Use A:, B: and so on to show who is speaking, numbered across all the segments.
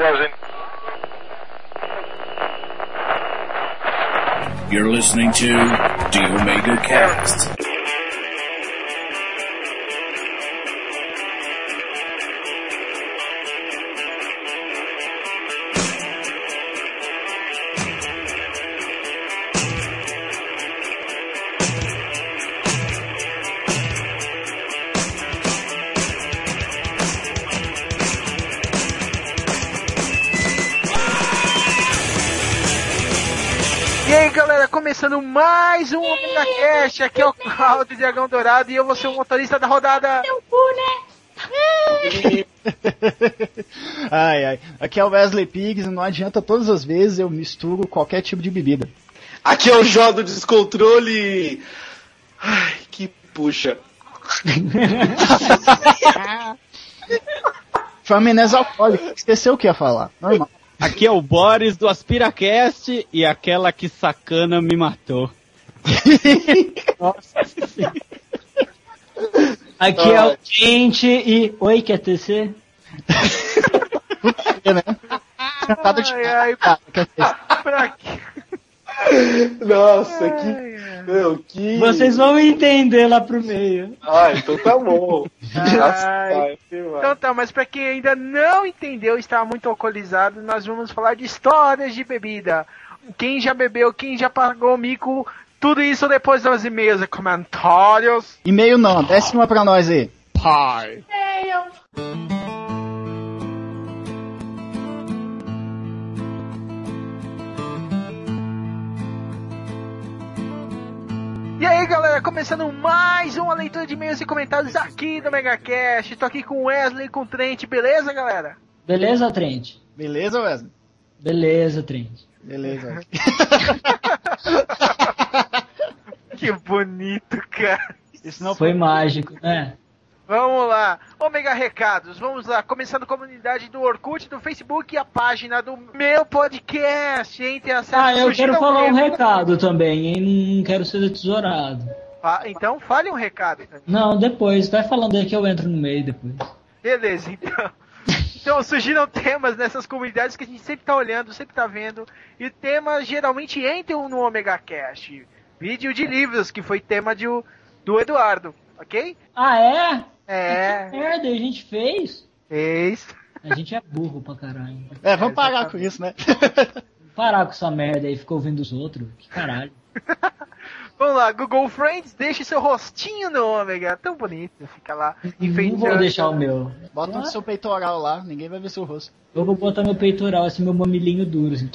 A: doesn't.
B: You're listening to the Omega Cast.
C: Cast, aqui é o Claudio Dragão Dourado e eu vou ser o motorista da rodada.
D: ai, ai. Aqui é o Wesley Pigs e não adianta todas as vezes eu misturo qualquer tipo de bebida.
E: Aqui é o Jó do Descontrole. Ai, que puxa.
D: Foi uma amnésia alcoólica, esqueceu o que ia falar. Normal.
F: Aqui é o Boris do Aspiracast e aquela que sacana me matou.
G: Aqui é o Gente e. Oi, quer tecer?
D: né? Sentado de
C: Ai, pra quê?
E: Nossa, que. Meu, que.
G: Vocês vão entender lá pro meio.
E: Ah, então tá bom.
C: Ai. Então tá, mas pra quem ainda não entendeu, está muito alcoolizado, nós vamos falar de histórias de bebida. Quem já bebeu, quem já pagou mico, tudo isso depois dos e-mails e comentários.
D: E-mail não, desce uma pra nós aí.
F: Pai.
C: E aí galera, começando mais uma leitura de e-mails e comentários aqui do MegaCast. Tô aqui com o Wesley e com o Trent, beleza galera?
G: Beleza, Trent?
D: Beleza, Wesley?
G: Beleza, Trent.
D: Beleza.
C: Que bonito, cara.
D: Isso não
G: Foi mágico, né?
C: Vamos lá, Omega Recados, vamos lá, começando a comunidade do Orkut, do Facebook e a página do meu podcast, entre acesso
G: Ah, eu quero falar um
C: tema.
G: recado também, hein? Não quero ser tesourado.
C: Então fale um recado. então.
G: Não, depois. Vai falando aí que eu entro no meio depois.
C: Beleza, então. Então surgiram temas nessas comunidades que a gente sempre tá olhando, sempre tá vendo. E temas geralmente entram no Omega Cast. Vídeo de livros, que foi tema de, o- do Eduardo, ok?
G: Ah, é?
C: É,
G: Que merda, a gente fez.
C: fez.
G: A gente é burro pra caralho.
D: É, vamos parar com isso, né?
G: Parar com essa merda aí, fica ouvindo os outros. Que caralho.
C: Vamos lá, Google Friends, deixe seu rostinho no Omega. Tão bonito, fica lá.
G: Não
C: enfeitando.
G: vou deixar o meu.
D: Bota o seu peitoral lá, ninguém vai ver seu rosto.
G: Eu vou botar meu peitoral, assim, meu mamilinho duro, assim.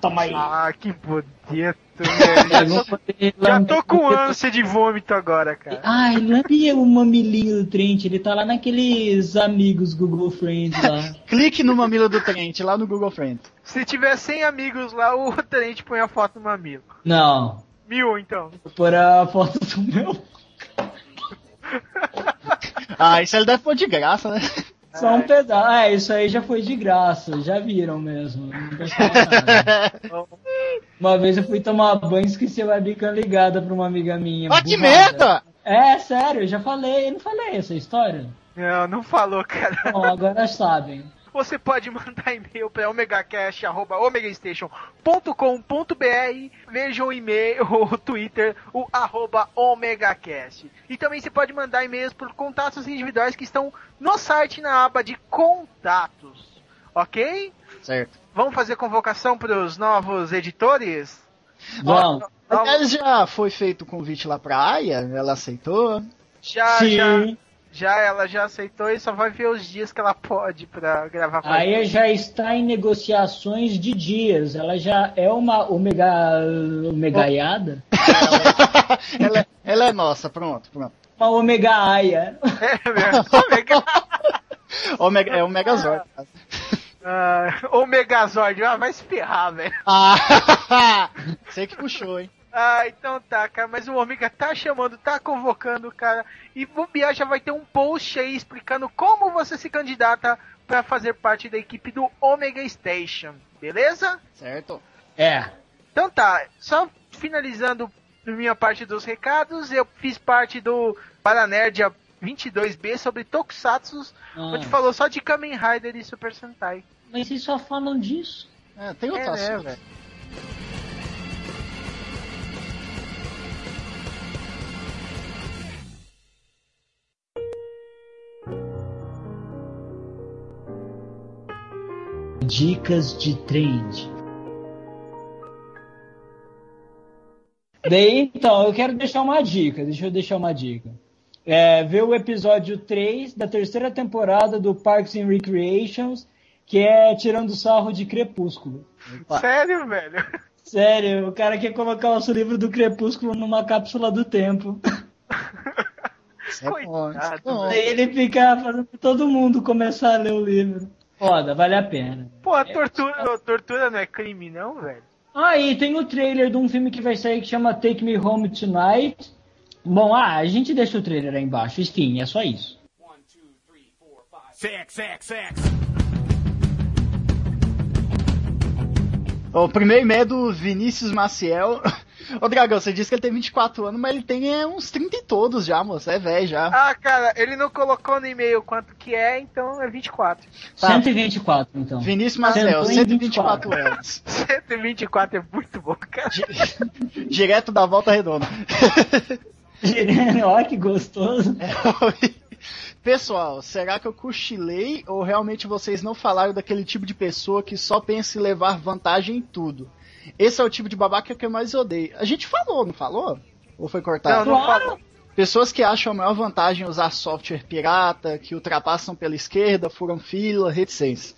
G: Toma aí.
C: Ah, que bonito, velho.
G: poder
C: Já tô com ânsia de vômito agora, cara.
G: Ai, lambe o mamilinho do Trent, ele tá lá naqueles amigos Google Friends lá.
D: Clique no mamilo do Trent, lá no Google Friends.
C: Se tiver 100 amigos lá, o Tenente põe a foto no mamilo.
G: Não,
C: Mil, então.
G: vou pôr a foto do meu.
D: Ah, isso ele deve pôr de graça, né?
G: Só um pedaço. É, isso aí já foi de graça, já viram mesmo. Nada. Uma vez eu fui tomar banho e esqueci a webcam ligada pra uma amiga minha.
D: Ah, que merda!
G: É, sério, eu já falei, eu não falei essa história?
C: Não, não falou, cara.
G: Bom, agora sabem.
C: Você pode mandar e-mail para omegacast.com.br Veja o e-mail, o Twitter, o arroba omegacast. E também você pode mandar e-mails por contatos individuais que estão no site na aba de contatos. Ok?
D: Certo.
C: Vamos fazer convocação para os novos editores?
G: Vamos.
C: Ó,
D: Aliás, já foi feito o convite lá pra Aya, ela aceitou.
C: Já,
G: Sim.
C: já, já, ela já aceitou e só vai ver os dias que ela pode para gravar com a
G: A EA já está em negociações de dias. Ela já é uma omega, omegaiada?
D: ela, é- ela é nossa, pronto, pronto.
G: Uma omega aia.
C: É, mesmo. Omega-
D: Omega, é o Megazord.
C: Ah, o Megazord, ah, vai se ferrar, velho.
D: Ah, sei que puxou, hein?
C: Ah, então tá, cara, mas o Omega tá chamando, tá convocando, cara. E bobear já vai ter um post aí explicando como você se candidata pra fazer parte da equipe do Omega Station, beleza?
D: Certo.
G: É.
C: Então tá, só finalizando minha parte dos recados, eu fiz parte do Paranerd há 22B sobre Tokusatsu,
G: Ah,
C: onde falou só de Kamen Rider e Super Sentai.
G: mas vocês só falam disso.
D: É, tem outro
C: É, né,
D: assunto.
C: velho?
G: Dicas de trend. Bem, então, eu quero deixar uma dica. Deixa eu deixar uma dica. É, ver o episódio 3 da terceira temporada do Parks and Recreations, que é tirando sarro de Crepúsculo.
C: Sério, velho?
G: Sério, o cara quer colocar o seu livro do Crepúsculo numa cápsula do tempo.
D: É é
C: Coitado,
D: bom.
G: Ele fica fazendo todo mundo começar a ler o livro. Foda, vale a pena.
C: Pô, a tortura, a tortura não é crime, não, velho?
G: Ah, e tem o trailer de um filme que vai sair que chama Take Me Home Tonight. Bom, ah, a gente deixa o trailer aí embaixo. Enfim, é só isso.
D: O primeiro e-mail é do Vinícius Maciel. Ô, Dragão, você disse que ele tem 24 anos, mas ele tem é, uns 30 e todos já, moço. É velho já.
C: Ah, cara, ele não colocou no e-mail quanto que é, então é 24.
D: Tá.
G: 124, então.
D: Vinícius Maciel,
G: Sentou em
D: 124 anos.
C: 124 é muito bom, cara.
D: Di- Direto da volta redonda.
G: Olha que gostoso.
D: Pessoal, será que eu cochilei ou realmente vocês não falaram daquele tipo de pessoa que só pensa em levar vantagem em tudo? Esse é o tipo de babaca que eu mais odeio. A gente falou, não falou? Ou foi cortado?
C: Não, não
G: Claro.
C: falou.
D: Pessoas que acham a maior vantagem usar software pirata, que ultrapassam pela esquerda, furam fila, reticências.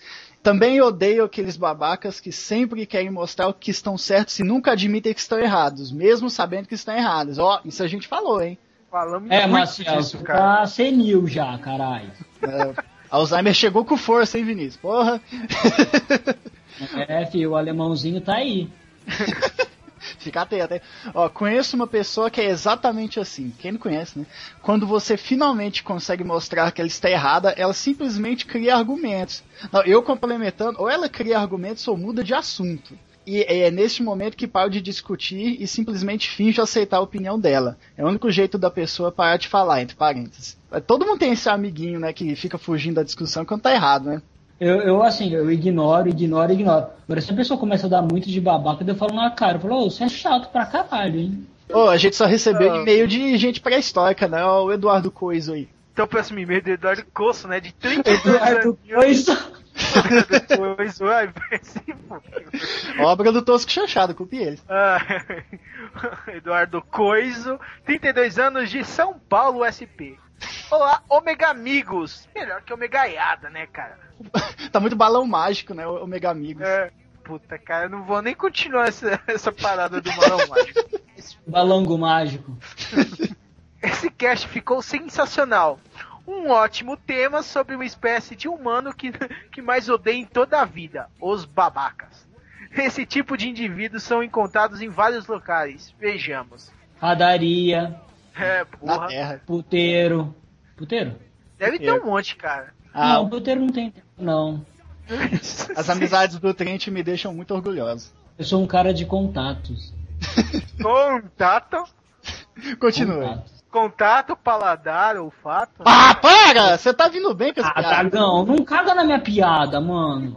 D: Também odeio aqueles babacas que sempre querem mostrar o que estão certos e nunca admitem que estão errados, mesmo sabendo que estão errados. Ó, isso a gente falou, hein?
C: Falamos
G: É,
C: muito
G: Marcelo,
C: disso, cara.
G: tá senil já, caralho.
D: É, Alzheimer chegou com força, hein, Vinícius? Porra!
G: É, filho, o alemãozinho tá aí.
D: Fica atento, hein? Ó, conheço uma pessoa que é exatamente assim. Quem não conhece, né? Quando você finalmente consegue mostrar que ela está errada, ela simplesmente cria argumentos. Não, eu complementando, ou ela cria argumentos ou muda de assunto. E é neste momento que paro de discutir e simplesmente finge aceitar a opinião dela. É o único jeito da pessoa parar de falar, entre parênteses. Todo mundo tem esse amiguinho, né, que fica fugindo da discussão quando tá errado, né?
G: Eu, eu, assim, eu ignoro, ignoro, ignoro. Agora, se a pessoa começa a dar muito de babaca, eu falo na cara, eu falo, ô, você é chato pra caralho, hein?
D: Ô, a gente só recebeu
C: Ah.
D: e-mail de gente pré-histórica, né? Ó, o Eduardo Coiso aí.
C: Então o próximo e-mail do Eduardo Coço, né? De 32
G: Eduardo
C: anos.
G: Coisa.
C: Depois, ai, vai se fuder.
D: Obra do Tosco Chanchado, culpe ele.
C: Ah, Eduardo Coiso, 32 anos de São Paulo, SP. Olá, Omega Amigos. Melhor que Omegaiada, né, cara?
D: tá muito balão mágico, né? O Mega Amigos.
C: É, puta, cara, eu não vou nem continuar essa, essa parada do Balão Mágico.
G: Balango mágico.
C: Esse cast ficou sensacional. Um ótimo tema sobre uma espécie de humano que, que mais odeia em toda a vida: os babacas. Esse tipo de indivíduos são encontrados em vários locais. Vejamos.
G: Padaria,
C: É,
D: Na
C: porra.
D: Terra.
G: puteiro. Puteiro?
C: Deve ter um monte, cara.
D: Ah,
G: Não, puteiro não tem tempo, não.
D: as amizades do Trent me deixam muito orgulhoso.
G: Eu sou um cara de contatos.
C: Contato,
D: Continue.
G: Contatos.
C: contato, paladar, olfato.
D: Ah, para! Você tá vindo bem com esse
G: Ah,
D: piada.
G: Dragão, não caga na minha piada, mano.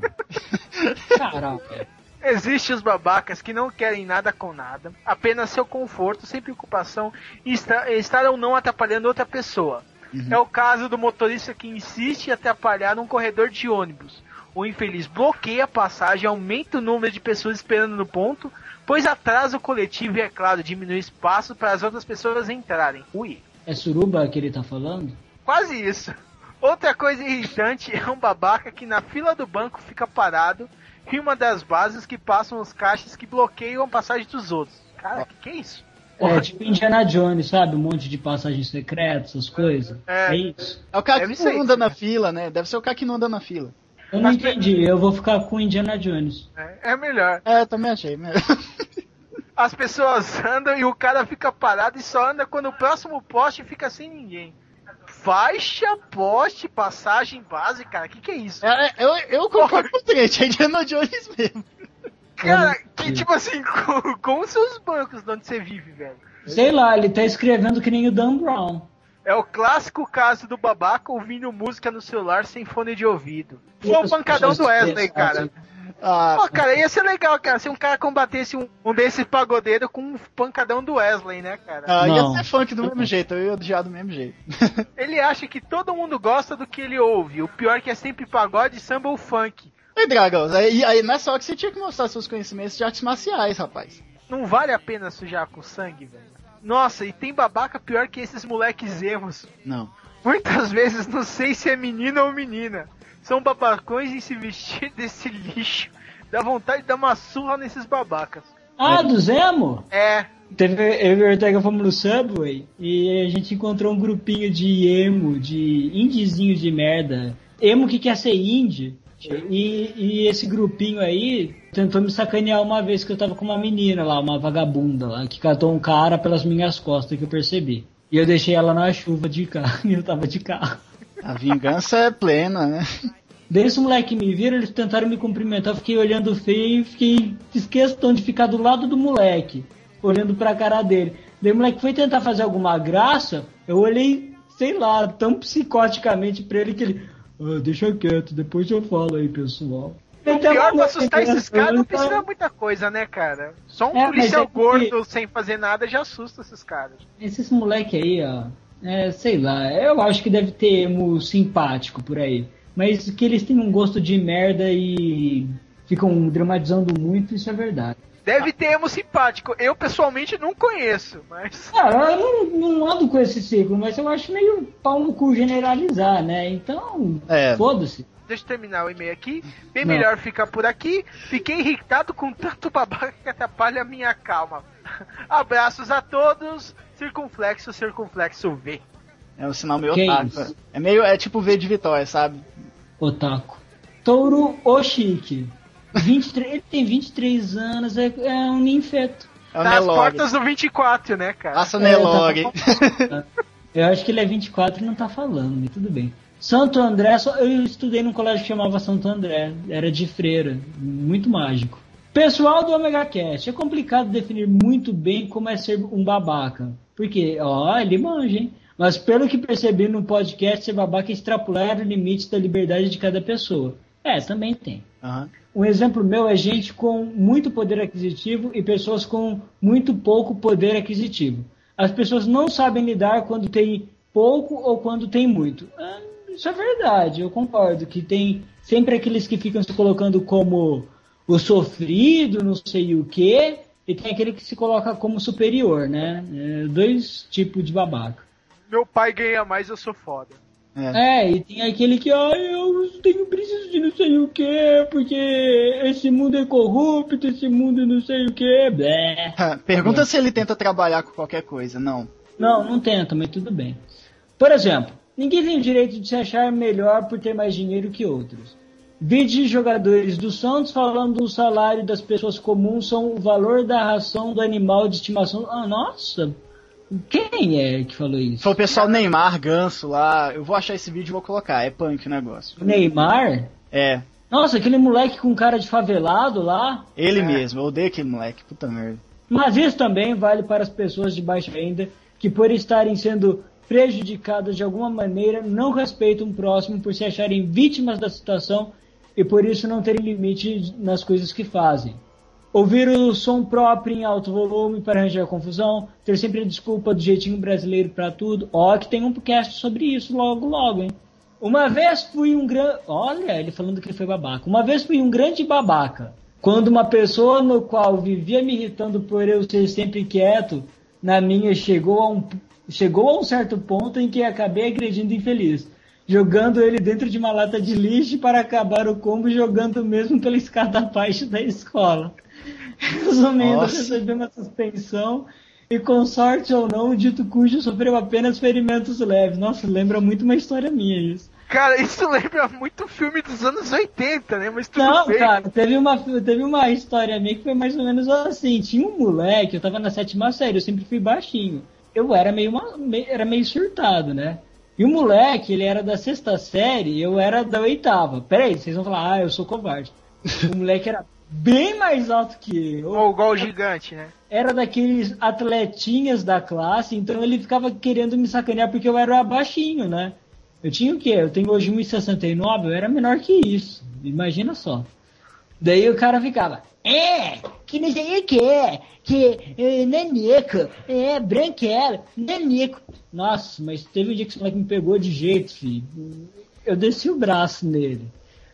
G: Caraca.
C: Existem os babacas que não querem nada com nada, apenas seu conforto, sem preocupação em estar ou não atrapalhando outra pessoa. É o caso do motorista que insiste em atrapalhar num corredor de ônibus. O infeliz bloqueia a passagem, aumenta o número de pessoas esperando no ponto, pois atrasa o coletivo e, é claro, diminui espaço para as outras pessoas entrarem. Ui.
G: É suruba que ele tá falando?
C: Quase isso. Outra coisa irritante é um babaca que na fila do banco fica parado em uma das bases que passam os caixas que bloqueiam a passagem dos outros. Cara, que que é isso?
G: É tipo Indiana Jones, sabe? Um monte de passagem secreta, essas coisas.
C: É.
G: É, isso.
D: É o cara que não anda na
C: né?
D: fila, né? Deve ser o cara que não anda na fila.
G: Eu não entendi, eu vou ficar com Indiana Jones.
C: É, é melhor.
D: É, também achei. né?
C: As pessoas andam e o cara fica parado e só anda quando o próximo poste fica sem ninguém. Faixa, poste, passagem base, cara, que que é isso?
D: É, é, eu, eu concordo com o Trent, é Indiana Jones mesmo.
C: Cara, que tipo assim, com, com os seus bancos de onde você vive, velho.
G: Sei lá, ele tá escrevendo que nem o Dan Brown.
C: É o clássico caso do babaca ouvindo música no celular sem fone de ouvido. Foi o pancadão do Wesley, cara.
D: Ah,
C: Pô, cara, ia ser legal, cara, se um cara combatesse um, um desses pagodeiros com um pancadão do Wesley, né, cara?
D: ah, ia
G: Não.
D: ser funk do mesmo jeito, eu ia odiar do mesmo jeito.
C: Ele acha que todo mundo gosta do que ele ouve. O pior é que é sempre pagode, samba ou funk.
D: Ei, Dragos, aí, aí nessa hora que você tinha que mostrar seus conhecimentos de artes marciais, rapaz.
C: Não vale a pena sujar com sangue, velho. Nossa, e tem babaca pior que esses moleques emos.
D: Não.
C: Muitas vezes não sei se é menino ou menina. São babacões e se vestir desse lixo. Dá vontade de dar uma surra nesses babacas.
G: Ah, do Zemo?
C: É,
G: Teve, eu e o Ortega fomos no Subway e a gente encontrou um grupinho de emo, de indiezinho de merda. Emo que quer ser indie. E, e esse grupinho aí tentou me sacanear uma vez que eu tava com uma menina lá, uma vagabunda lá, que catou um cara pelas minhas costas que eu percebi. E eu deixei ela na chuva de carro e eu tava de carro.
D: A vingança é plena, né?
G: Daí esse moleque me viram, eles tentaram me cumprimentar, eu fiquei olhando feio e fiquei fiz questão de ficar do lado do moleque, olhando pra cara dele. Daí o moleque foi tentar fazer alguma graça, eu olhei, sei lá, tão psicoticamente pra ele que ele. "Ah, deixa quieto, depois eu falo aí, pessoal.
C: o pior pra assustar esses caras não precisa muita coisa, né, cara? Só um
G: É,
C: policial
G: é que-
C: gordo sem fazer nada já assusta esses caras.
G: Esses moleque aí, ó. É, sei lá, eu acho que deve ter emo simpático por aí. Mas que eles têm um gosto de merda e ficam dramatizando muito, isso é verdade.
C: Deve ter emo simpático. Eu pessoalmente não conheço, mas.
G: Ah, eu não, não ando com esse ciclo, mas eu acho meio pau no cu generalizar, né? Então,
D: É.
G: foda-se.
C: Deixa eu terminar o e-mail aqui. Bem
G: Não.
C: melhor ficar por aqui. Fiquei irritado com tanto babaca que atrapalha a minha calma. Abraços a todos. Circunflexo, circunflexo V.
D: É um sinal meio
G: Que
D: otaku.
G: isso?
D: É meio, é tipo V de Vitória, sabe?
G: Otaku. Touro Oshiki. 23, ele tem 23 anos, é, é um ninfeto.
D: É
C: Nas
D: Nelog.
C: portas do 24, né, cara?
D: Passa o
G: É,
D: Nelog.
G: tá Eu acho que ele é 24 e não tá falando, mas tudo bem. Santo André, só- eu estudei num colégio que chamava Santo André, era de freira, muito mágico. Pessoal do Omega Cast, é complicado definir muito bem como é ser um babaca. Porque, ó, ele manja, hein? Mas pelo que percebi no podcast, ser babaca é extrapolar o limite da liberdade de cada pessoa. É, também tem.
D: Aham.
G: Um exemplo meu é gente com muito poder aquisitivo e pessoas com muito pouco poder aquisitivo. As pessoas não sabem lidar quando tem pouco ou quando tem muito. Ah, Isso é verdade, eu concordo. Que tem sempre aqueles que ficam se colocando como o sofrido, não sei o quê, e tem aquele que se coloca como superior, né? É, dois tipos de babaca.
C: Meu pai ganha mais, eu sou foda.
D: É.
G: É, e tem aquele que, ah, eu tenho preciso de não sei o que, porque esse mundo é corrupto, esse mundo não sei o que, blé.
D: Pergunta se ele tenta trabalhar com qualquer coisa. Não.
G: Não, não tenta, mas tudo bem. Por exemplo, ninguém tem o direito de se achar melhor por ter mais dinheiro que outros. Vídeos de jogadores do Santos falando do salário das pessoas comuns são o valor da ração do animal de estimação. Ah, nossa! Quem é que falou isso?
D: Foi o pessoal Neymar, Ganso lá. Eu vou achar esse vídeo e vou colocar. É punk o negócio.
G: O Neymar?
D: É,
G: Nossa, aquele moleque com cara de favelado lá.
D: ele mesmo. Eu odeio aquele moleque. Puta merda.
G: Mas isso também vale para as pessoas de baixa renda que, por estarem sendo prejudicadas de alguma maneira, não respeitam o próximo por se acharem vítimas da situação e por isso não terem limite nas coisas que fazem. Ouvir o som próprio em alto volume para arranjar confusão, ter sempre a desculpa do jeitinho brasileiro para tudo. Ó, que tem um podcast sobre isso logo, logo, hein? Uma vez fui um grande. Olha, ele falando que ele foi babaca. Uma vez fui um grande babaca. Quando uma pessoa no qual vivia me irritando por eu ser sempre quieto, na minha chegou a um, chegou a um certo ponto em que acabei agredindo infeliz. Jogando ele dentro de uma lata de lixo para acabar o combo jogando mesmo pela escada abaixo da escola. Resumindo,
D: Nossa.
G: recebi uma suspensão e com sorte ou não, o dito cujo sofreu apenas ferimentos leves. Nossa, lembra muito uma história minha isso.
C: Cara, isso lembra muito filme dos anos 80, né? Mas tudo
G: Não,
C: bem.
G: cara, teve uma, teve uma história minha que foi mais ou menos assim. Tinha um moleque, eu tava na sétima série, eu sempre fui baixinho. Eu era meio, ma- me- era meio surtado, né? E o moleque, ele era da sexta série eu era da oitava. Peraí, vocês vão falar, ah, eu sou covarde. O moleque era bem mais alto que eu.
C: Ou igual o gigante, né?
G: Era daqueles atletinhas da classe, então ele ficava querendo me sacanear porque eu era baixinho, né? Eu tinha o quê? Eu tenho hoje 1,69, eu era menor que isso. Imagina só. Daí o cara ficava, é, que não sei o que, que é, nanico, é, branquela, nanico. Nossa, mas teve um dia que esse moleque me pegou de jeito, filho. Eu desci o braço nele.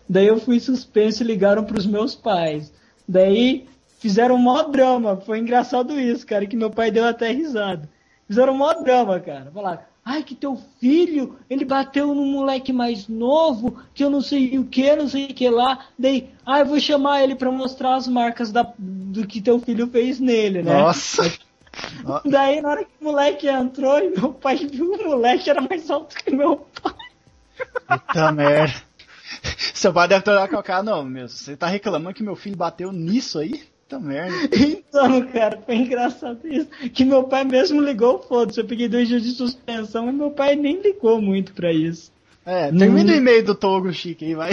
G: Daí eu fui suspenso e ligaram pros meus pais. Daí fizeram um mó drama. Foi engraçado isso, cara, que meu pai deu até risada. Fizeram um mó drama, cara. Falaram, ai, que teu filho, ele bateu num moleque mais novo, que eu não sei o que, não sei o que lá. Daí, ai, eu vou chamar ele pra mostrar as marcas da, do que teu filho fez nele, né?
D: Nossa.
G: Daí, na hora que o moleque entrou e meu pai viu o moleque era mais alto que meu pai.
D: Puta merda. Seu pai deve ter com a cara, não, meu. Você tá reclamando que meu filho bateu nisso aí? Puta merda.
G: Então, cara, foi engraçado isso. Que meu pai mesmo ligou, foda-se. Eu peguei dois dias de suspensão e meu pai nem ligou muito pra isso.
D: É, termina o e-mail do Togo Chique aí, vai.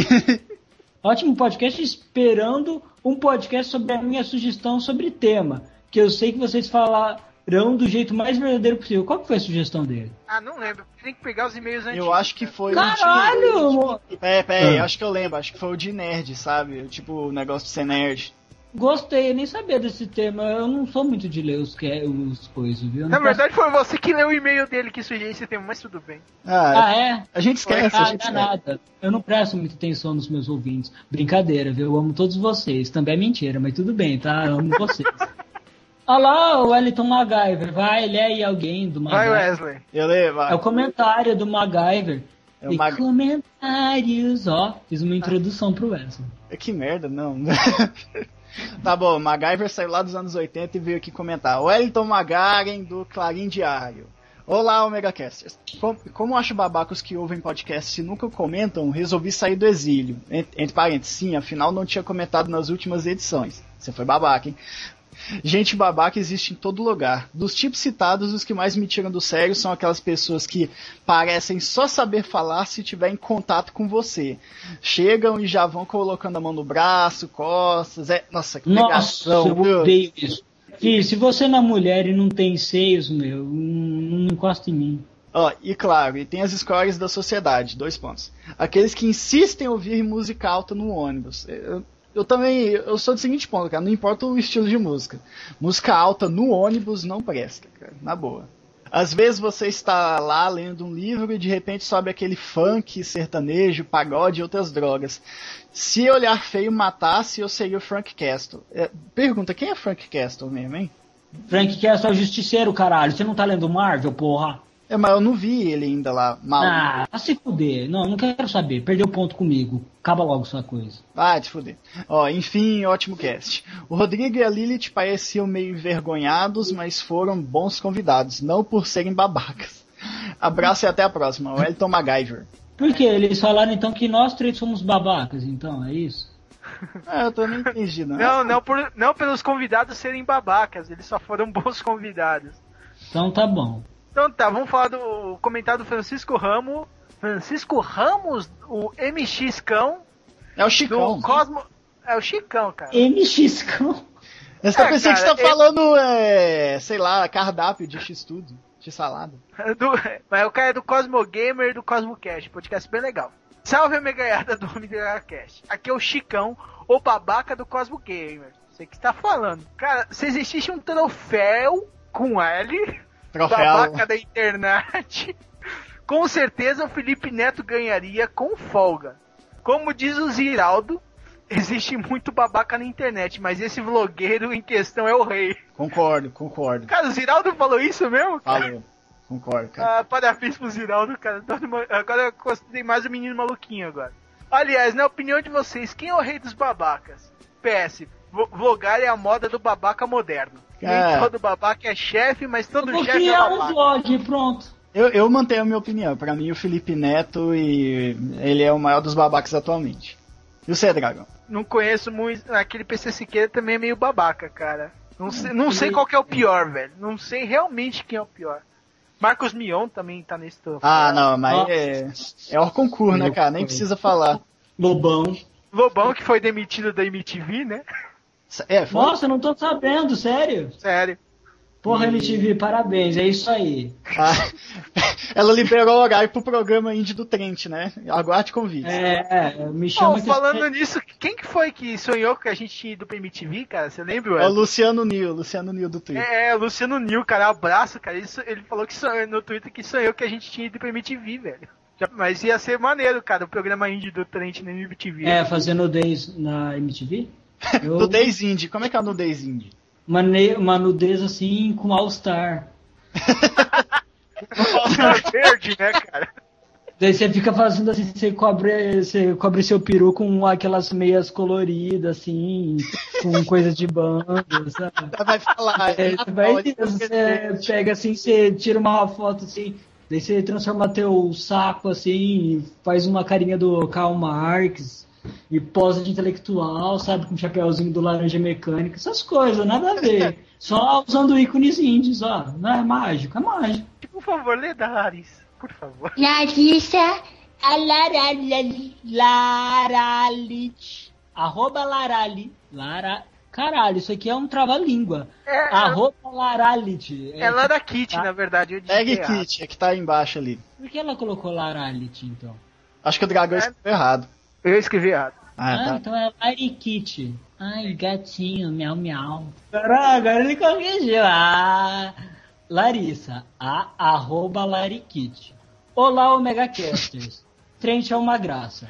G: Ótimo podcast esperando um podcast sobre a minha sugestão sobre tema. Que eu sei que vocês falarão do jeito mais verdadeiro possível. Qual que foi a sugestão dele?
C: Ah, não lembro. Tem que pegar os e-mails antigos.
D: Eu acho que foi
G: Caralho!
D: o de... Pé, pé,
F: Ah.
D: eu acho que eu lembro. Acho que foi o de nerd, sabe? Tipo, o negócio de ser nerd.
G: Gostei, eu nem sabia desse tema. Eu não sou muito de ler os, que, os coisas, viu?
C: Na verdade, foi você que leu o e-mail dele que sugeriu esse tema, mas tudo bem.
D: Ah,
G: Ah, é?
D: a gente esquece, a
G: Ah,
D: gente
G: não é
D: esquece.
G: nada. Eu não presto muita atenção nos meus ouvintes. Brincadeira, viu? Eu amo todos vocês. Também é mentira, mas tudo bem, tá? Eu amo vocês. Olha lá o Wellington MacGyver. Vai, lê aí alguém do
C: Vai,
G: MacGyver.
C: Wesley.
D: Eu levo,
G: É o comentário do MacGyver.
D: É
G: e
D: Mag-
G: comentários, ó. Fiz uma introdução pro Wesley.
D: Que merda, não. tá bom, MacGyver saiu lá dos anos 80 e veio aqui comentar. Wellington Magaren, do Clarim Diário. Olá, Omega Casters. Como, acho babacos que ouvem podcast e nunca comentam, resolvi sair do exílio. Entre parênteses, sim, afinal não tinha comentado nas últimas edições. Você foi babaca, hein? Gente babaca existe em todo lugar. Dos tipos citados, os que mais me tiram do sério são aquelas pessoas que parecem só saber falar se tiver em contato com você. Chegam e já vão colocando a mão no braço, costas. É... Nossa, que
G: Nossa,
D: pegação,
G: eu odeio isso. Filho, se você não é mulher e não tem seios, meu, não, encosta em mim.
D: Ó, e claro, e tem as escórias da sociedade, dois pontos. Aqueles que insistem em ouvir música alta no ônibus. Eu, eu também, eu sou do seguinte ponto, cara, não importa o estilo de música. Música alta no ônibus não presta, cara, na boa. Às vezes você está lá lendo um livro e de repente sobe aquele funk, sertanejo, pagode e outras drogas. Se olhar feio matasse, eu seria o Frank Castle. É, pergunta, quem é Frank Castle mesmo, hein?
G: Frank Castle é o justiceiro, caralho. Você não tá lendo Marvel, porra?
D: É, mas eu não vi ele ainda lá, mal.
G: Ah, vai se fuder. Não, não quero saber. Perdeu ponto comigo. Acaba logo sua coisa.
D: Ah, te fuder. Ó, enfim, ótimo cast. O Rodrigo e a Lilith pareciam meio envergonhados, mas foram bons convidados, não por serem babacas. Abraço e até a próxima. O Elton MacGyver.
G: Por quê? Eles falaram então que nós três somos babacas, então, é isso?
D: Ah, eu tô nem entendi, não.
C: Não, não, por, não pelos convidados serem babacas, eles só foram bons convidados.
G: Então tá bom.
C: Então tá, vamos falar do comentário do Francisco Ramos. Francisco Ramos, o MX Cão,
D: É o
C: do
D: Chicão.
C: Cosmo. É o Chicão, cara.
G: MX Cão.
D: Eu só
C: É,
D: pensei que você
C: cara,
D: tá
C: é-
D: falando, é, sei lá, cardápio de X-Tudo, de salada.
C: Do, mas o cara é do Cosmo Gamer e do Cosmo Cast, podcast bem legal. Salve a megaiada do Omega Cast. Aqui é o Chicão, o babaca do Cosmo Gamer. Você que está falando. Cara, se existisse um troféu com L,
D: Troféu.
C: babaca da internet, com certeza o Felipe Neto ganharia com folga. Como diz o Ziraldo, existe muito babaca na internet, mas esse vlogueiro em questão é o rei.
D: Concordo, concordo.
C: Cara, o Ziraldo falou isso mesmo? Cara?
D: Falou. Concordo, cara.
C: Ah, parabéns pro Ziraldo, cara. Ma- Agora eu gostei mais do menino maluquinho agora. Aliás, na opinião de vocês, quem é o rei dos babacas? PS, vlogar é a moda do babaca moderno.
D: Cara.
C: Nem todo babaca é chefe, mas todo chefe é
G: criar um
C: babaca.
G: vlog, pronto.
D: Eu, eu mantenho a minha opinião. Pra mim, o Felipe Neto e ele é o maior dos babacas atualmente. E você, Dragão?
C: Não conheço muito. Aquele PC Siqueira também é meio babaca, cara. Não sei, não sei qual que é o pior, velho. Não sei realmente quem é o pior. Marcos Mion também tá nesse troféu.
D: Ah, não, mas
G: Nossa.
D: é, é hors concurso, né, cara? Nem precisa falar.
G: Lobão.
C: Lobão, que foi demitido da MTV, né?
D: É, foi?
G: Nossa, eu não tô sabendo, sério.
C: Sério.
G: Porra, MTV, parabéns, é isso aí.
D: Ah, ela liberou o horário pro programa indie do Trent, né? Aguarde convite.
G: É, é, me chama
C: Bom,
G: que
C: falando nisso, quem que foi que sonhou que a gente tinha ido pra MTV, cara? Você lembra?
D: É o? Luciano Nil, Luciano Nil do Twitter.
C: É, é, o Luciano Nil, cara, abraço, cara. Ele, ele falou que sonhou, no Twitter que sonhou que a gente tinha ido pra MTV, velho. Já- Mas ia ser maneiro, cara, o programa indie do Trent na MTV.
G: É, fazer nudez na MTV? Eu,
D: Nudez Indie. Como é que é a nudez Indie?
G: uma, ne- uma nudez assim com All-Star.
C: verde, né, cara?
G: Daí você fica fazendo assim, você cobre, você cobre seu peru com aquelas meias coloridas, assim, com coisa de banda, sabe?
D: Vai falar.
G: É, vai você pega assim, você tira uma foto assim, daí você transforma teu saco assim, faz uma carinha do Karl Marx e posa de intelectual, sabe, com chapéuzinho do laranja mecânica, essas coisas, nada a ver. Só usando ícones índios, ó. Não é mágico, é mágico.
C: Por favor, lê da Larissa, por favor.
A: Larissa,
G: A Larali, Larali, arroba Larali, Lara, caralho, isso aqui é um trava-língua.
C: É,
G: Arroba Laralit. É,
C: ela era Kit, na verdade. Eu
D: Egg. Kit, é que tá aí embaixo ali.
G: Por que ela colocou Laralit, então?
D: Acho que o dragão
C: É.
D: escreveu errado.
C: Eu escrevi errado.
D: Ah,
G: Ah,
D: tá.
G: então é Larikit. Ai, gatinho, miau, miau. Caralho, agora ele corrigiu. Ah, Larissa, a arroba Larikit. Olá, Omega Casters. Trent é uma graça.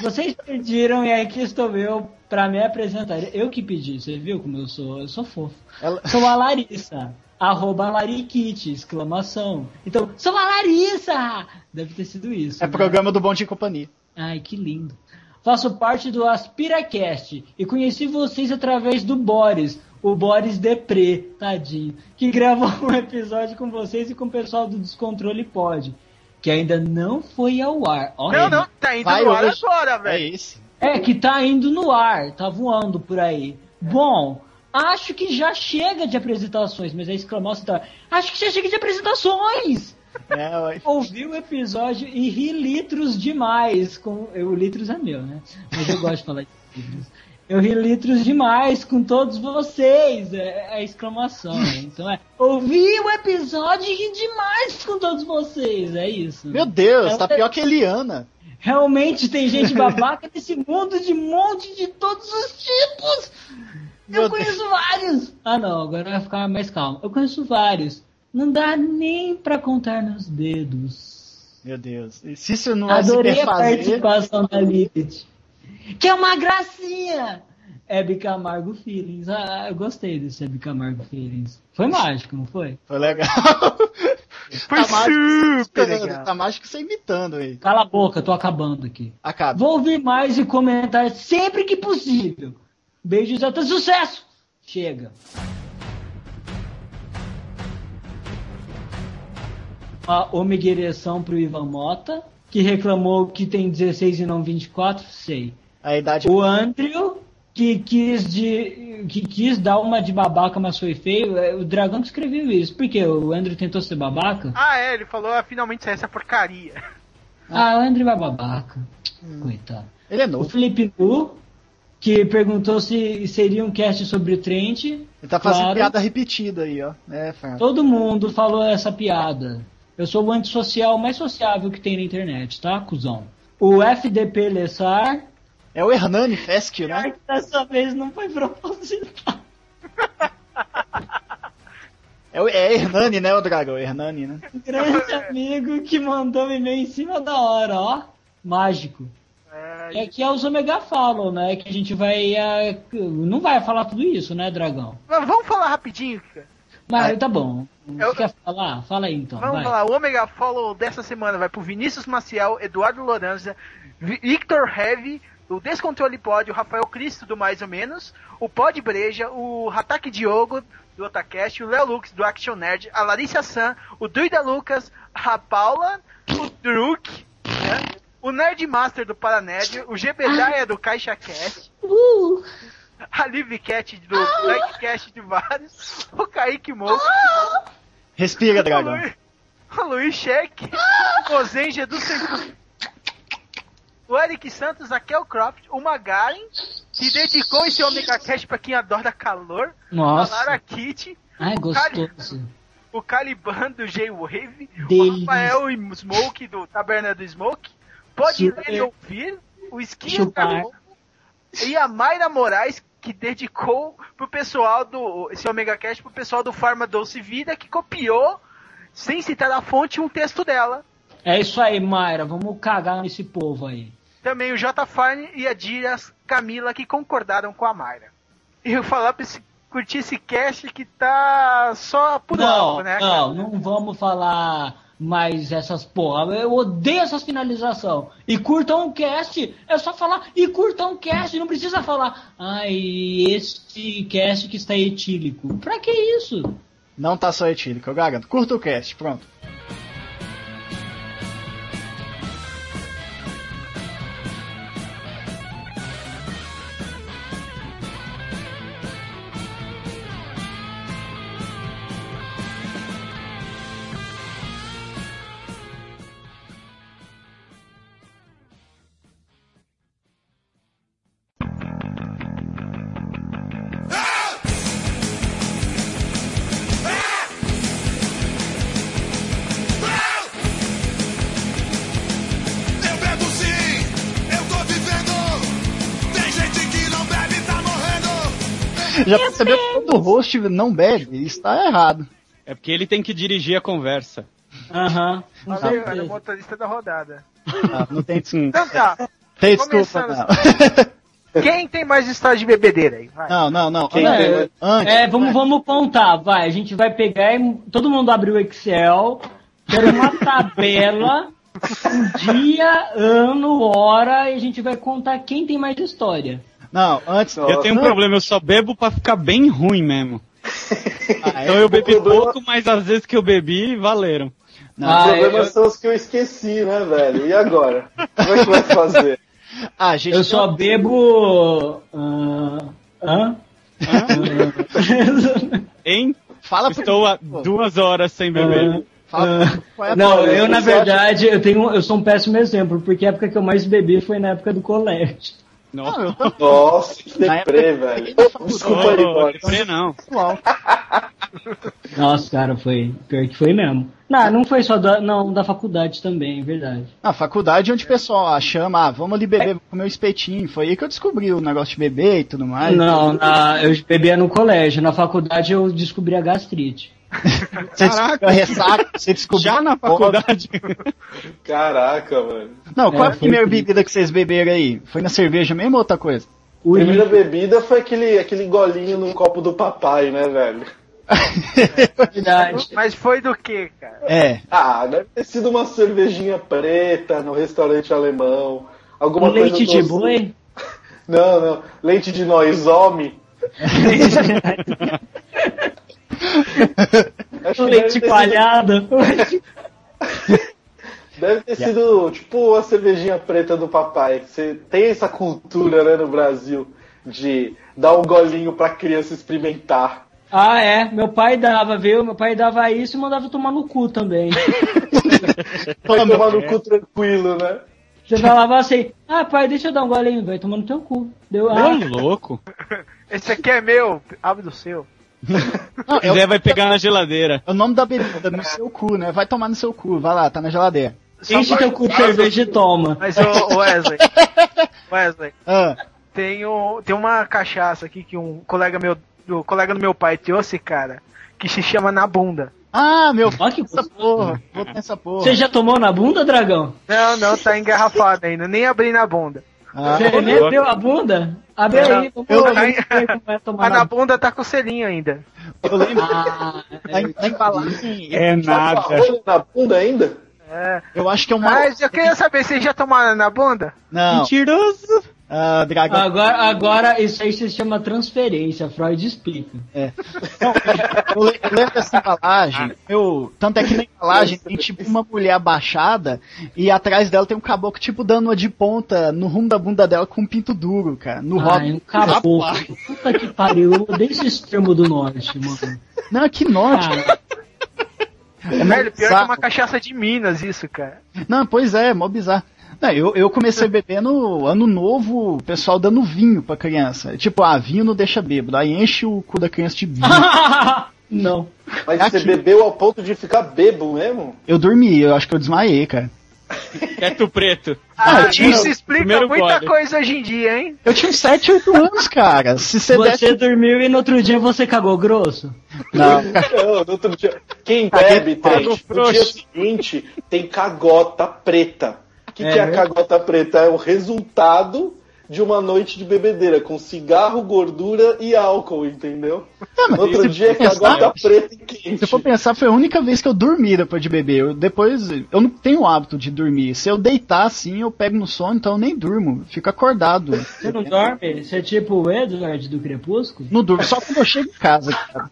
G: Vocês pediram e aqui estou eu pra me apresentar. Eu que pedi, você viu como eu sou? Eu sou fofo.
D: Ela-
G: Sou a Larissa. Arroba Larikit, exclamação. Então, sou a Larissa! Deve ter sido isso.
D: É
G: né?
D: programa do Bom Dia e Companhia.
G: Ai, que lindo. Faço parte do AspiraCast e conheci vocês através do Boris, o Boris Depré, tadinho, que gravou um episódio com vocês e com o pessoal do Descontrole Pod, que ainda não foi ao ar. Olha,
C: Não, não, tá indo no ar
D: hoje.
C: agora,
D: É
C: velho.
D: esse.
G: É, que tá indo no ar, tá voando por aí. Bom, acho que já chega de apresentações, mas a exclamação tá. Acho que já chega de apresentações!
D: É, ué.
G: ouvi o episódio e ri litros demais com. Eu, litros é meu, né? Mas eu gosto de falar de litros. Eu ri litros demais com todos vocês. É a exclamação. né? Então é. Ouvi o episódio e ri demais com todos vocês. É isso.
D: Meu Deus,
G: É
D: tá pior que Eliana.
G: Realmente tem gente babaca nesse mundo de monte de todos os tipos.
D: Meu
G: Eu
D: Deus.
G: conheço vários. Ah não, agora vai ficar mais calmo. Eu conheço vários. Não dá nem pra contar nos dedos.
D: Meu Deus. E se isso não é
G: Adorei
D: se
G: a
D: fazer,
G: participação da Lilith. Que é uma gracinha! Hebe Camargo Feelings. Ah, eu gostei desse Hebe Camargo Feelings. Foi mágico, não foi?
D: foi legal.
C: Foi
D: tá mágico,
C: super legal.
D: Tá mágico você imitando aí.
G: Cala a boca, tô acabando aqui.
D: Acaba.
G: Vou ouvir mais e comentar sempre que possível. Beijos até sucesso! Chega. Uma ômega ereção pro Ivan Mota, que reclamou que tem 16 e não 24, sei.
D: A idade.
G: O Andrew, que quis, de, que quis dar uma de babaca, mas foi feio. é, O Dragão que escreveu isso. Por quê? O Andrew tentou ser babaca?
C: Ah, é, ele falou, ah, finalmente saiu essa porcaria.
G: Ah, o Andrew é babaca. Coitado.
D: Ele é
G: O
D: novo.
G: Felipe Nu, que perguntou se seria um cast sobre o Trent.
D: Ele tá fazendo
G: Claro.
D: piada repetida aí, ó. É.
G: Todo mundo falou essa piada. Eu sou o antissocial mais sociável que tem na internet, tá, cuzão? O FDP Lessar.
D: É o Hernani Fesquio,
G: Pior
D: né?
G: que dessa vez não foi proposital.
D: É, o, é Hernani, né, o dragão? Hernani, né?
G: Um grande amigo que mandou um e-mail em cima da hora, ó. Mágico.
C: É,
G: É que é os Omega falam, né? Que a gente vai. ah, não vai falar tudo isso, né, Dragão?
C: Mas vamos falar rapidinho, cara.
G: Mas tá bom.
C: Eu-
G: Você quer falar? Fala aí então.
C: Vamos
G: vai.
C: falar, o Omega Follow dessa semana vai pro Vinícius Maciel, Eduardo Loranza, Vi- Victor Heavy, o Descontrole Pod, o Rafael Cristo do Mais ou Menos, o Pod Breja, o Hatake Diogo do Otacast, o Léo Lux do Action Nerd, a Larissa San, o Duida Lucas, a Paula, o Druk, né? o Nerd Master do Paranerd, o Gebedaya do Caixa Cast,
A: uh,
C: a Liv Cat do Blackcast de vários, o Kaique Moura,
D: Respira,
C: o
D: dragão.
C: Luiz, o Luiz Cheque, o Zenja do Centro, o Eric Santos, a Kel Croft, o Magaren, que dedicou esse Omega Cash pra quem adora calor. A
G: Nossa.
C: Lara Kitty,
G: Ai, gostoso.
C: o Caliban do J-Wave, o
G: Delícia.
C: Rafael e Smoke do Taberna do Smoke, pode
G: Super.
C: ler e ouvir, o Skin
G: Chupar.
C: e a Mayra Moraes, que dedicou pro pessoal do. esse Omega Cash pro pessoal do Farma Doce Vida, que copiou, sem citar a fonte, um texto dela.
G: É isso aí, Mayra. Vamos cagar nesse povo aí.
C: Também o J. Farne e a Dias Camila que concordaram com a Mayra. E eu falar pra esse, curtir esse cast que tá só por
G: não,
C: alto, né? cara?
G: não, não vamos falar mais essas porra. Eu odeio essas finalização. E curtam o cast. É só falar e curtam o cast. Não precisa falar. Ai, este cast que está etílico. Pra que isso?
D: Não tá só etílico, eu garanto. Curta o cast, pronto. Host não bebe? Está errado.
F: É porque ele tem que dirigir a conversa.
G: Aham. com
C: Valeu, era o motorista da rodada.
D: Ah, não tem,
C: Então tá.
D: tem desculpa, não.
C: Quem tem mais história de bebedeira aí? Vai.
D: Não, não, não.
E: Quem tem,
G: É,
D: antes,
G: É, vamos, vamos contar, vai. A gente vai pegar e todo mundo abre o Excel, quero uma tabela, um dia, ano, hora, e a gente vai contar quem tem mais história.
D: Não, antes.
F: Eu tenho um problema, eu só bebo pra ficar bem ruim mesmo.
D: Ah,
F: Então
D: é?
F: eu bebi pouco, mas às vezes que eu bebi, valeram.
D: Não,
E: Os
G: Ah,
E: problemas
G: eu-
E: são os que eu esqueci, né, velho? E agora? Como é que vai fazer?
D: Ah, gente,
G: Eu só bebo. ah, hã?
F: Hein?
D: fala
F: Estou há duas horas sem beber.
D: fala qual é
G: Não, eu na verdade eu tenho, eu sou um péssimo exemplo, porque a época que eu mais bebi foi na época do colégio.
D: Não,
F: Nossa,
D: eu tô
E: Nossa, que deprê, velho.
D: Oh,
E: Desculpa aí,
F: oh,
E: Boris.
F: deprê não.
G: Nossa, cara, foi pior que foi mesmo. Não, não foi só da, não, da faculdade também, é verdade.
D: Na faculdade, onde o pessoal ah, chama, ah, vamos ali beber, vou comer um espetinho. Foi aí que eu descobri o negócio de beber e tudo mais.
G: Não, na, eu bebia no colégio, na faculdade eu descobri a gastrite.
D: Você
F: Caraca.
D: a ressaca, você descobriu.
F: Já na faculdade.
E: Caraca, mano.
D: Não, qual é a
G: É, foi
D: primeira bebida que vocês beberam aí? Foi na cerveja mesmo ou outra coisa?
G: O
E: Primeira bebida foi aquele, aquele golinho no copo do papai, né, velho?
G: verdade.
C: Mas foi do que, cara?
D: é,
E: Ah, deve ter sido uma cervejinha preta no restaurante alemão. Alguma
G: Um
E: coisa
G: leite de boi?
E: Não, não. Leite de
G: Um
E: que
G: leite
E: deve ter
G: coalhado?
E: sido- Deve ter sido tipo a cervejinha preta do papai. Você tem essa cultura, né, no Brasil, de dar um golinho pra criança experimentar.
G: Ah, é. Meu pai dava, viu? Meu pai dava isso e mandava tomar no cu também.
E: Vai
D: Toma.
E: tomar no cu tranquilo, né?
G: Você falava assim, ah, pai, deixa eu dar um golinho, vai tomar no teu cu. Deu,
F: Meu
G: ah,
F: louco.
C: Esse aqui é meu, abre do seu.
D: Não, é,
F: Zé
D: o,
F: vai pegar na geladeira.
D: é o nome da bebida, no seu cu, né? Vai tomar no seu cu, vai lá, tá na geladeira.
G: Enche teu cu de cerveja e toma.
C: Mas o Wesley, Wesley,
D: Ah,
C: tem, um, tem uma cachaça aqui que um colega meu, o colega do meu pai trouxe, cara, que se chama na bunda.
D: ah meu,
G: Ó, que
D: essa porra, vou ter essa porra.
G: Você já tomou na bunda, dragão?
C: Não, não, tá engarrafado ainda, nem abri na bunda.
D: Ah,
G: Você meteu a bunda? Abre
C: Não,
G: aí, vamos
C: eu-
G: como é tomar
C: Mas
G: na
C: na bunda tá com selinho ainda.
D: eu lembro
G: Ah,
D: da, da embalagem,
F: É
E: Tá a
F: nada.
E: na bunda ainda?
C: É.
D: eu acho que é uma...
C: Mas eu queria saber, vocês já tomaram na bunda?
D: Não,
F: Mentiroso.
D: Dragão,
G: agora, agora isso aí se chama transferência, Freud explica.
D: eu, le- eu lembro dessa embalagem, eu, tanto é que na embalagem tem tipo uma mulher abaixada e atrás dela tem um caboclo tipo dando uma de ponta no rumo da bunda dela com um pinto duro, cara, no
G: Ai,
D: rótulo.
G: um caboclo. Puta que pariu, eu odeio esse extremo do norte, mano.
D: Não, que norte.
G: Cara,
D: É
C: Velho, pior que é uma cachaça de Minas isso, cara.
D: Não, pois é, mó bizarro. Não, eu, eu comecei bebendo ano novo, o pessoal dando vinho pra criança. Tipo, ah, vinho não deixa bêbado. Aí enche o cu da criança de vinho.
G: Não.
E: Mas
D: Aqui.
E: você bebeu ao ponto de ficar bebo mesmo?
D: eu dormi, eu acho que eu desmaiei, cara.
F: Teto preto.
C: Ah,
D: Ah,
C: isso
F: não,
C: explica
F: primeiro
C: muita
F: gole.
C: coisa hoje em dia, hein?
D: Eu tinha uns 7, 8 anos, cara. Se você
G: Você
D: desse.
G: dormiu e no outro dia você cagou grosso?
D: Não,
E: Não, no outro dia. Quem bebe, tem. No dia seguinte, tem cagota preta. O que,
G: É,
E: que é a
G: né?
E: cagota preta? É o resultado de uma noite de bebedeira, com cigarro, gordura e álcool, entendeu?
D: Ah,
E: outro dia é
D: pensar-
E: cagota preta e quente.
D: Se for pensar, foi a única vez que eu dormi depois de beber. Eu, depois, eu não tenho o hábito de dormir. Se eu deitar assim, eu pego no sono, então eu nem durmo. Fico acordado.
G: Você não dorme? Você é tipo o Edward do Crepúsculo?
D: Não durmo, só quando eu chego em casa, cara.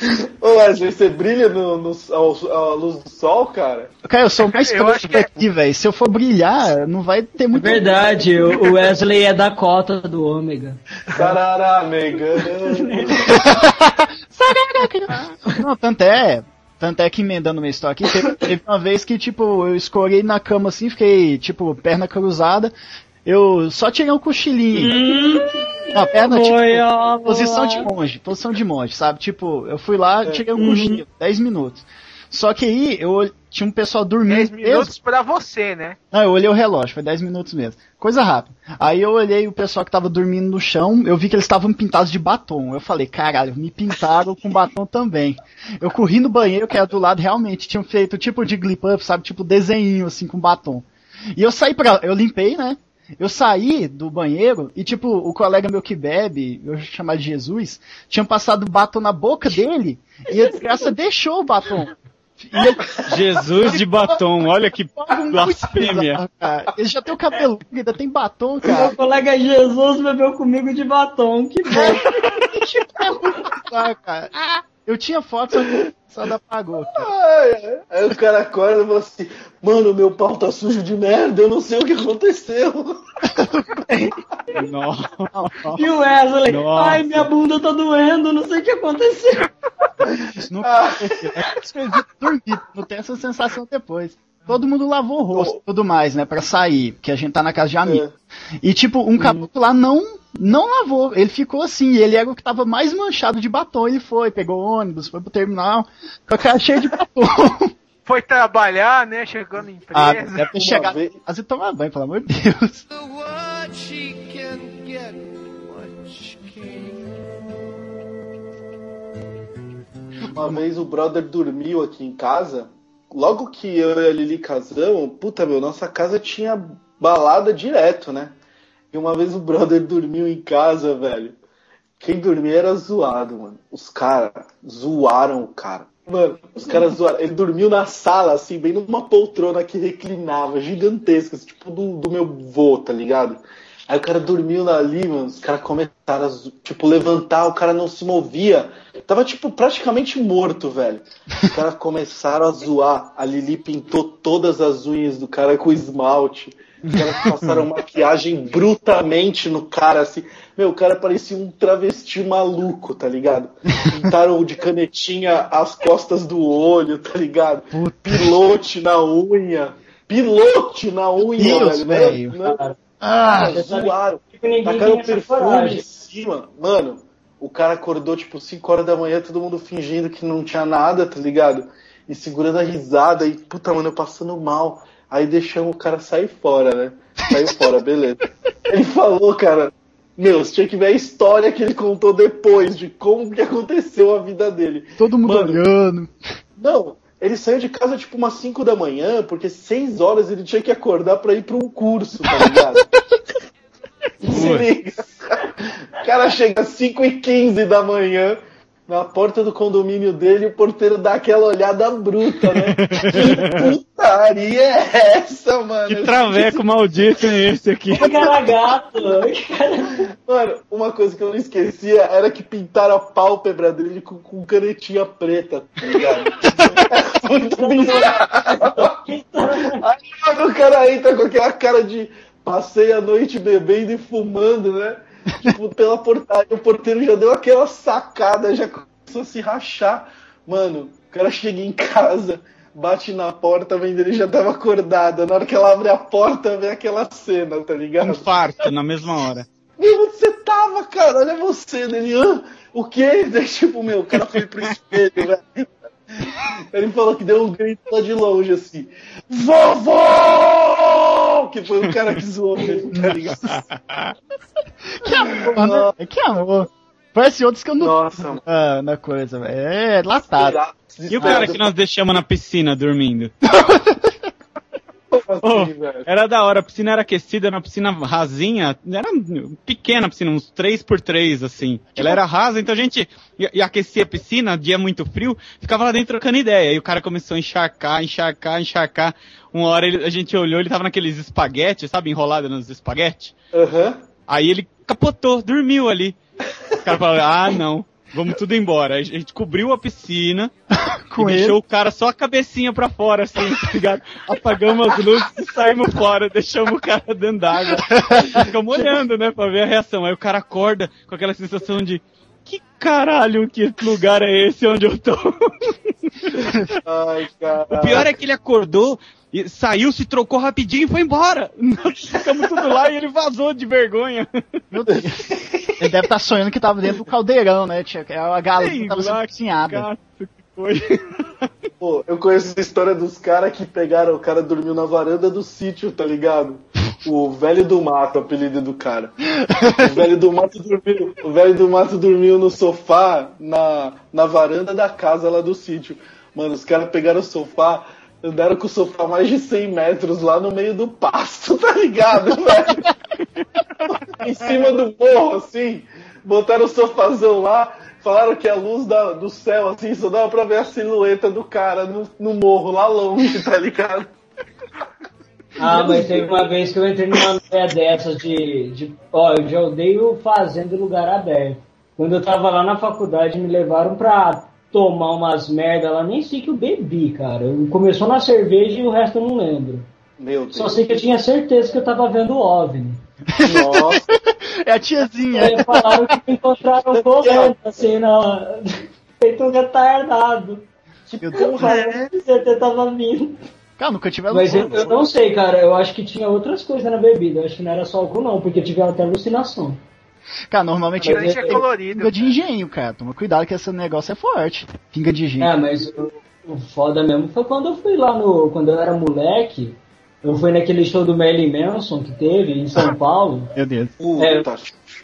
E: Ô Wesley, você brilha no, no, ao- à luz do sol, cara?
D: Cara, eu sou o mais
C: Eu
D: preto
C: acho que é-
D: daqui, velho. Se eu for brilhar, não vai ter
G: É
D: muito.
G: verdade, o o Wesley é da cota do ômega.
E: Carará, mega.
D: Não, tanto é. Tanto é que emendando minha história aqui, teve, teve uma vez que, tipo, eu escorei na cama assim, fiquei, tipo, perna cruzada. Eu só tirei um cochilinho. Não, perna, tipo, posição de monge, posição de monge, sabe? Tipo, eu fui lá, tirei um cochilo, 10 minutos. Só que aí, eu tinha um pessoal dormindo
C: 10
D: mesmo.
C: minutos pra você, né?
D: Não, eu olhei o relógio, foi 10 minutos mesmo. Coisa rápida. Aí eu olhei o pessoal que tava dormindo no chão, eu vi que eles estavam pintados de batom. Eu falei, caralho, me pintaram com batom também. Eu corri no banheiro, que era do lado, realmente tinham feito tipo de glip up, sabe? Tipo desenho assim com batom. E eu saí pra. Eu limpei, né? Eu saí do banheiro e, tipo, o colega meu que bebe, eu vou chamar de Jesus, tinha passado batom na boca dele e a desgraça deixou o batom. E ele
F: Jesus de batom, olha que blasfêmia.
D: bizarro. Ele já tem o cabelo, ainda tem batom,
G: Meu
D: cara.
G: colega Jesus bebeu comigo de batom, que bom.
D: É muito bizarro, cara. Eu tinha foto, só que só da apagou. cara.
E: Ai. Aí o cara acorda e fala assim: Mano, meu pau tá sujo de merda, eu não sei o que aconteceu.
F: Não.
G: E o Wesley,
F: Nossa.
G: ai, minha bunda tá doendo, não sei o que aconteceu.
D: Isso nunca aconteceu. É que eu evito dormir, não tem essa sensação depois. Todo mundo lavou o rosto e tudo mais, né, pra sair, porque a gente tá na casa de amigo. E tipo, um caboclo lá não não lavou, ele ficou assim, ele era o que tava mais manchado de batom, ele foi, pegou ônibus, foi pro terminal, com a cara cheia de batom.
C: Foi trabalhar, né? Chegou na
D: Ah,
C: empresa.
D: deve ter
E: Uma
D: chegado
E: vez-
D: em casa e tomar banho, pelo amor de Deus.
E: Uma vez o brother dormiu aqui em casa. Logo que eu e a Lili casamos, puta meu, nossa casa tinha balada direto, né? E uma vez o brother dormiu em casa, velho. Quem dormia era zoado, mano. Os caras zoaram o cara. Mano, os caras zoaram. Ele dormiu na sala, assim, bem numa poltrona que reclinava, gigantesca, assim, tipo do, do meu vô, tá ligado? Aí o cara dormiu ali, mano. Os caras começaram a, tipo, levantar, o cara não se movia. Tava, tipo, praticamente morto, velho. Os caras começaram a zoar. A Lili pintou todas as unhas do cara com esmalte. Os caras passaram maquiagem brutamente no cara, assim. Meu, o cara parecia um travesti maluco, tá ligado? Pintaram de canetinha as costas do olho, tá ligado? Pilote na unha. Pilote na unha,
D: Deus,
E: velho. Não-
G: Cara,
D: Ah,
E: Cara, zoaram. Tacaram perfume em cima. Mano, o cara acordou tipo 5 horas da manhã, todo mundo fingindo que não tinha nada, tá ligado? E segurando a risada e, puta, mano, eu passando mal. Aí deixamos o cara sair fora, né? Saiu fora, beleza. Ele falou, cara, meu, você tinha que ver a história que ele contou depois de como que aconteceu a vida dele.
D: todo mundo
E: Mano.
D: olhando.
E: Não, ele saiu de casa tipo umas 5 da manhã, porque 6 horas ele tinha que acordar pra ir pra um curso, tá ligado? Se liga. O cara chega às 5 e 15 da manhã na porta do condomínio dele o porteiro dá aquela olhada bruta, né? Que putaria é essa, mano?
F: Que traveco maldito é esse aqui?
G: Que cara gato.
E: Mano, uma coisa que eu não esquecia era que pintaram a pálpebra dele com, com canetinha preta, tá ligado? É muito bizarro. Aí o cara entra com aquela cara de passei a noite bebendo e fumando, né? Tipo, pela portaria, o porteiro já deu aquela sacada, já começou a se rachar. Mano, o cara chega em casa, bate na porta, vendo ele já tava acordado. Na hora que ela abre a porta, vem aquela cena, tá ligado?
F: Infarto na mesma hora.
E: Meu, onde você tava, cara? Olha você, Hã? o quê? Daí, tipo, meu, o cara foi pro espelho, velho. Ele falou que deu um grito lá de longe, assim, Vovô! Que foi o cara que zoou ele, tá ligado?
D: Que amor, né? Que amor. Parece outros que eu não
E: Nossa,
D: ah, na coisa, velho. É latado.
F: E o cara que nós deixamos na piscina dormindo? Oh,
E: assim, velho?
F: era da hora, a piscina era aquecida, na piscina rasinha, era pequena a piscina, uns 3 por 3 assim. Ela era rasa, então a gente ia, ia aquecer a piscina, dia muito frio, ficava lá dentro trocando ideia. Aí o cara começou a encharcar, encharcar, encharcar. Uma hora ele- a gente olhou, ele tava naqueles espaguetes, sabe, enrolado nos espaguetes.
E: Aham.
F: Aí ele capotou, dormiu ali. O cara falou, ah não, vamos tudo embora. A gente cobriu a piscina,
D: Com
F: e
D: ele.
F: deixou o cara só a cabecinha pra fora, assim, tá ligado? Apagamos as luzes e saímos fora, deixamos o cara dentro d'água. Ficamos olhando, né, pra ver a reação. Aí o cara acorda com aquela sensação de que caralho, que lugar é esse onde eu tô?
E: Ai, cara.
F: O pior é que ele acordou, e saiu, se trocou rapidinho e foi embora. Nós ficamos tudo lá e ele vazou de vergonha.
D: Meu Deus. Ele deve estar sonhando que tava dentro do caldeirão, né? Tinha é a galinha
F: Sei
D: que tava sendo cozinhada.
F: Gato que foi.
E: Pô, eu conheço a história dos caras que pegaram, o cara dormiu na varanda do sítio, tá ligado? O velho do mato, o apelido do cara. O velho do mato dormiu, o velho do mato dormiu no sofá na, na varanda da casa lá do sítio. Mano, os caras pegaram o sofá, andaram com o sofá mais de 100 metros lá no meio do pasto, tá ligado, velho? em cima do morro, assim, botaram o sofazão lá, falaram que a luz da- do céu, assim, só dava pra ver a silhueta do cara no, no morro, lá longe, tá ligado?
G: Ah, mas teve uma vez que eu entrei numa ideia dessas de, de. Ó, eu já odeio fazenda em lugar aberto. Quando eu tava lá na faculdade, me levaram pra tomar umas merda lá, nem sei que eu bebi, cara. Eu- Começou na cerveja e o resto eu não lembro.
E: Meu Deus.
G: Só sei que eu tinha certeza que eu tava vendo o OVNI.
E: Nossa,
D: É a tiazinha.
G: Aí falaram que me encontraram correndo, assim, na... feito um retardado.
D: Deus.
G: Porra, você tava vindo.
D: Cara, nunca tive
G: Mas eu, eu não sei, cara. Eu acho que tinha outras coisas na bebida. Eu acho que não era só álcool, não, porque tiveram até alucinação.
D: Cara, normalmente
C: Mas é
D: tem
C: colorido.
D: pinga de engenho, cara. Toma cuidado que esse negócio é forte. Pinga de engenho.
G: É, mas o, o foda mesmo foi quando eu fui lá no. Quando eu era moleque. Eu fui naquele show do Marilyn Manson que teve em São Paulo.
D: Meu Deus.
E: puta,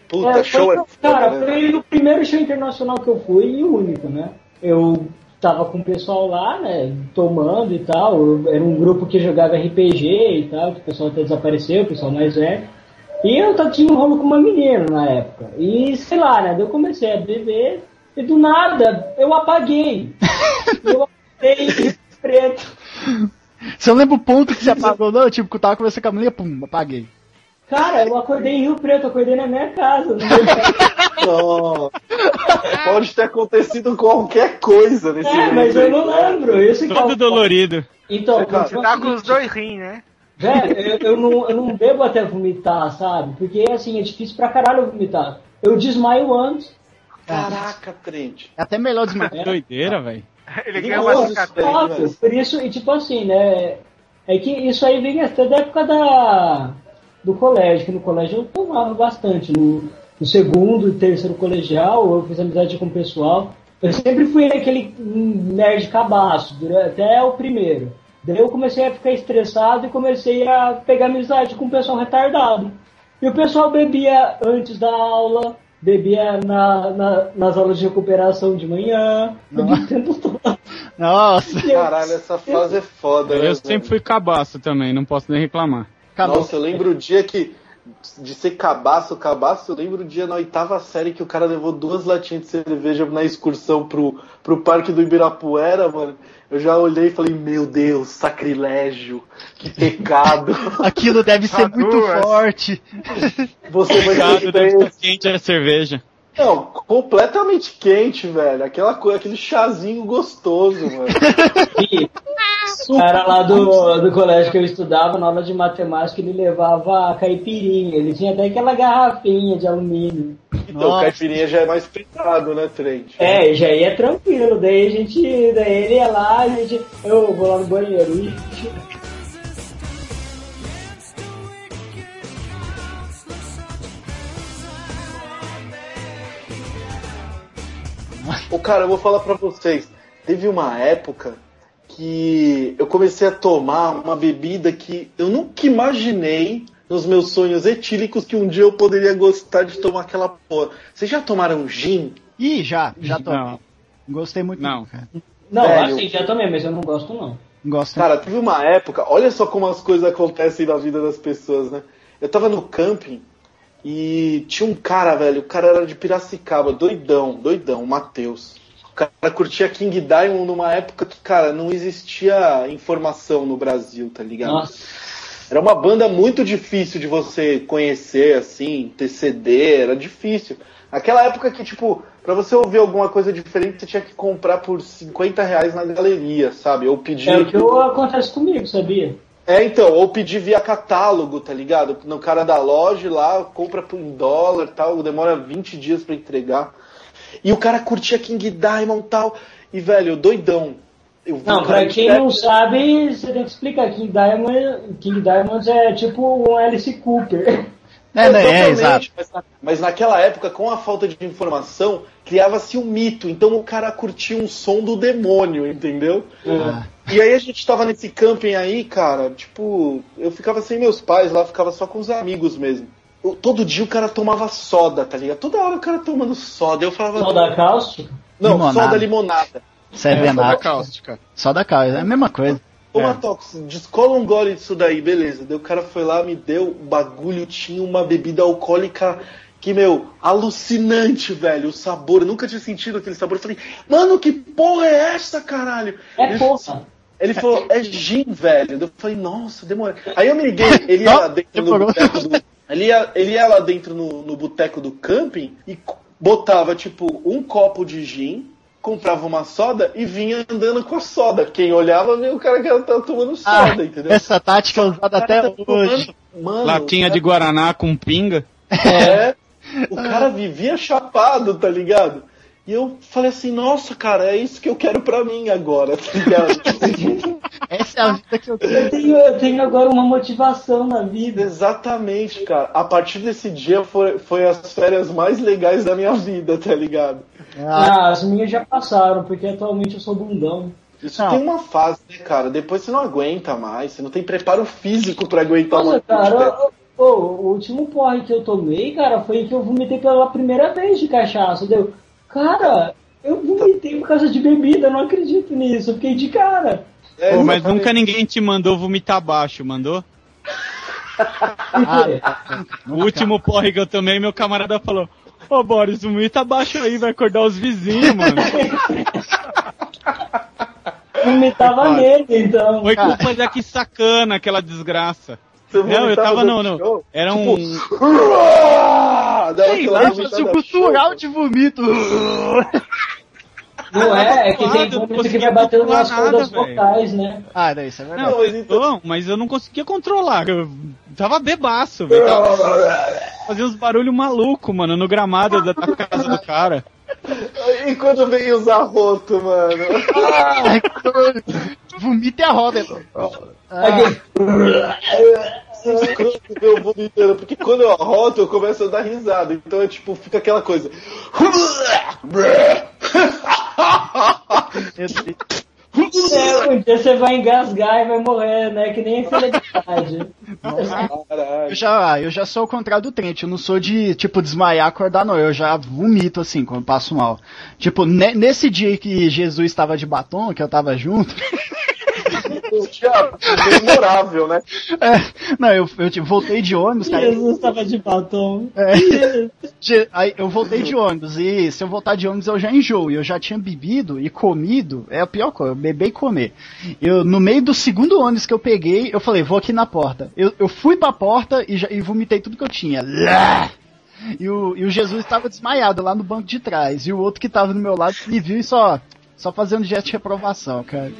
E: puta,
G: É,
E: show
G: foi,
E: é
G: Cara,
E: foda, né?
G: foi o primeiro show internacional que eu fui e o único, né? Eu tava com o pessoal lá, né, tomando e tal. Era um grupo que jogava RPG e tal, que o pessoal até desapareceu, o pessoal mais velho. E eu tava- tinha um rolo com uma menina na época. E sei lá, né, eu comecei a beber e do nada eu apaguei. eu apaguei preto.
D: Você não lembra o ponto que você apagou, não? Tipo, que eu tava conversando com a mulher, pum, apaguei.
G: Cara, eu acordei em Rio Preto, acordei na minha casa.
E: Nossa. Pode ter acontecido qualquer coisa nesse
G: É, mas eu não lembro. Isso é
F: Todo dolorido.
G: Então,
C: Você tá com os dois rins, né?
G: Velho, eu, eu não, eu não bebo até vomitar, sabe? Porque assim, é difícil pra caralho eu vomitar. Eu desmaio antes.
E: Caraca, crente.
D: É até melhor desmaiar.
F: Que doideira, velho.
C: Ele ganha uma cicatriz.
G: Por isso, e tipo assim, né? É que isso aí vem até da época da, do colégio, que no colégio eu tomava bastante. No, no segundo e terceiro colegial, eu fiz amizade com o pessoal. Eu sempre fui aquele nerd cabaço, até o primeiro. Daí eu comecei a ficar estressado e comecei a pegar amizade com o pessoal retardado. E o pessoal bebia antes da aula, bebia na, na- nas aulas de recuperação de manhã, bebia o tempo todo.
D: Nossa.
G: Eu-
E: Caralho, essa fase é foda, né?
F: Eu sempre fui cabaço também, não posso nem reclamar.
D: Acabou.
E: Nossa, eu lembro o dia que. De ser cabaço, cabaço, eu lembro o dia na oitava série que o cara levou duas latinhas de cerveja na excursão pro, pro parque do Ibirapuera, mano. Eu já olhei e falei, meu Deus, sacrilégio, que pecado.
D: Aquilo deve ser muito forte.
E: Você vai
F: Cuidado,
E: ter
F: deve estar
E: que
F: quente a cerveja.
E: Não, completamente quente, velho. Aquela coisa, aquele chazinho gostoso, mano.
G: E O cara lá do, do colégio que eu estudava, na aula de matemática, ele levava a caipirinha. Ele tinha até aquela garrafinha de alumínio.
E: Então,
D: Nossa.
E: caipirinha já é mais pesado, né, Trent?
G: É, já ia tranquilo. Daí a gente. Daí ele ia lá, a gente. Eu vou lá no banheiro. Ixi.
E: Ô, cara, eu vou falar pra vocês. Teve uma época que eu comecei a tomar uma bebida que eu nunca imaginei nos meus sonhos etílicos que um dia eu poderia gostar de tomar aquela porra. Vocês já tomaram gin?
D: Ih, já, já tô.
F: Não.
D: Gostei muito,
F: Não.
D: cara.
G: Não,
E: Velho.
G: assim, já tomei, mas eu não gosto não.
D: Gosto.
E: Cara, teve uma época, olha só como as coisas acontecem na vida das pessoas, né? Eu tava no camping e tinha um cara, velho, o cara era de Piracicaba, doidão, doidão, o Matheus. O cara curtia King Diamond numa época que, cara, não existia informação no Brasil, tá ligado?
G: Nossa.
E: Era uma banda muito difícil de você conhecer, assim, ter CD, era difícil. Naquela época que, tipo, pra você ouvir alguma coisa diferente, você tinha que comprar por 50 reais na galeria, sabe? Ou pedir.
G: É o que eu- acontece comigo, sabia?
E: É, então, ou pedir via catálogo, tá ligado? No cara da loja lá, compra por- em dólar tal, demora 20 dias pra entregar. E o cara curtia King Diamond tal. E, velho, doidão. Eu
G: Não, pra quem não sabe, você tem que explicar. King Diamond, King Diamond é tipo um Alice Cooper.
D: É, né? É,
E: Exatamente,
D: exato.
E: Mas, na- mas naquela época, com a falta de informação, criava-se um mito. Então o cara curtia um som do demônio, entendeu?
D: Ah,
E: E aí a gente tava nesse camping aí, cara, tipo, eu ficava sem meus pais lá, ficava só com os amigos mesmo. Eu- todo dia o cara tomava soda, tá ligado? Toda hora o cara tomando soda. Eu falava.
G: Só da cáustica.
E: Não,
D: Limonada.
E: soda limonada.
D: serve
F: É, só da
D: nada.
F: cáustica.
D: Só da casa, é a mesma coisa.
E: Ô,
F: É.
E: Matox, descola um gole disso daí, beleza. Daí o cara foi lá, me deu, o bagulho tinha uma bebida alcoólica que, meu, alucinante, velho. O sabor, eu nunca tinha sentido aquele sabor. Eu falei, mano, que porra é essa, caralho?
G: É porra.
E: Ele falou, é gin, velho. Eu falei, nossa, demora. Aí eu me liguei, ele ia lá dentro no boteco do. Ele ia, ele ia lá dentro no, no boteco do camping e botava, tipo, um copo de gin, comprava uma soda e vinha andando com a soda. Quem olhava via o cara que tava tomando
D: Ah,
E: soda, entendeu?
D: essa tática é usada
E: cara
D: até
E: tá
D: hoje.
E: tomando- Mano,
F: Latinha
E: o
F: de Guaraná com pinga.
E: é, o cara vivia chapado, tá ligado? E eu falei assim, nossa, cara, é isso que eu quero pra mim agora, tá ligado?
D: Essa é a vida que eu
G: Eu
D: tenho.
G: eu tenho agora uma motivação na vida.
E: Exatamente, cara. A partir desse dia foi, foi as férias mais legais da minha vida, tá ligado?
D: Ah,
G: Ah, as minhas já passaram, porque atualmente eu sou bundão.
E: Isso
D: Não.
E: tem uma fase, né, cara? Depois você não aguenta mais, você não tem preparo físico pra aguentar uma
G: Nossa,
E: coisa
G: cara,
E: dessa.
G: ô, ô, o último porre que eu tomei, cara, foi que eu vomitei pela primeira vez de cachaça. Deu, cara, eu vomitei por causa de bebida, eu não acredito nisso, eu fiquei de cara.
E: É,
F: Pô, mas nunca ninguém te mandou vomitar baixo, mandou?
G: Quê?
F: O último porre que eu tomei, meu camarada falou: Ô Boris, vomita baixo aí, vai acordar os vizinhos, mano.
G: Vomitava nele, então.
F: Foi culpa da que sacana, aquela desgraça. Não, eu tava no.
E: no
F: era um.
E: Dava
D: Sei lá, o cultural de vomito.
G: Não é, é que tem vômito que vai batendo nas cordas vocais, né?
D: Ah, daí isso é verdade.
F: Não,
E: mas então-
F: não, mas eu não conseguia controlar. Eu tava bebaço, velho. Tava- Fazia uns barulhos malucos, mano, no gramado da, casa do cara.
E: E quando veio usar roto, mano?
D: Ai, Vomita e a roda. Ah,
G: Aquele-
E: escroto eu vomitando, porque quando eu arroto eu começo a dar risada. Então é tipo, fica aquela coisa.
G: É, um dia você vai engasgar e vai morrer, né? Que nem filha de idade.
D: Eu
E: Caralho.
D: já, eu já sou o contrário do Trent. Eu não sou de, tipo, desmaiar, acordar, não. Eu já vomito, assim, quando passo mal. Tipo, ne- nesse dia que Jesus estava de batom, que eu tava junto.
E: Diabo, memorável, né?
D: é, não, eu, eu tipo, voltei de ônibus, cara.
G: Jesus tava de batom.
D: É. Aí eu voltei de ônibus e se eu voltar de ônibus eu já enjoo. E eu já tinha bebido e comido. É a pior coisa, beber e comer. Eu, no meio do segundo ônibus que eu peguei, eu falei, vou aqui na porta. Eu, eu fui pra porta e, já, e vomitei tudo que eu tinha. Lá! E o, e o Jesus estava desmaiado lá no banco de trás. E o outro que estava do meu lado me viu e só, só fazendo gesto de reprovação, cara.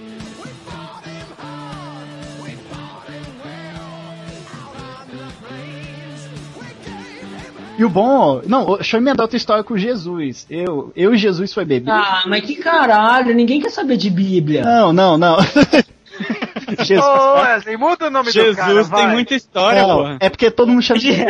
D: E o bom, não, deixa eu emendar outra história com Jesus. Eu, eu e Jesus foi beber.
G: Ah, mas que caralho, ninguém quer saber de Bíblia.
D: Não, não, não. Jesus.
C: Ô, Wesley, muda o nome do cara,
F: Jesus tem
C: vai.
F: muita história,
D: Não,
F: porra.
D: é porque todo mundo chama de Jesus,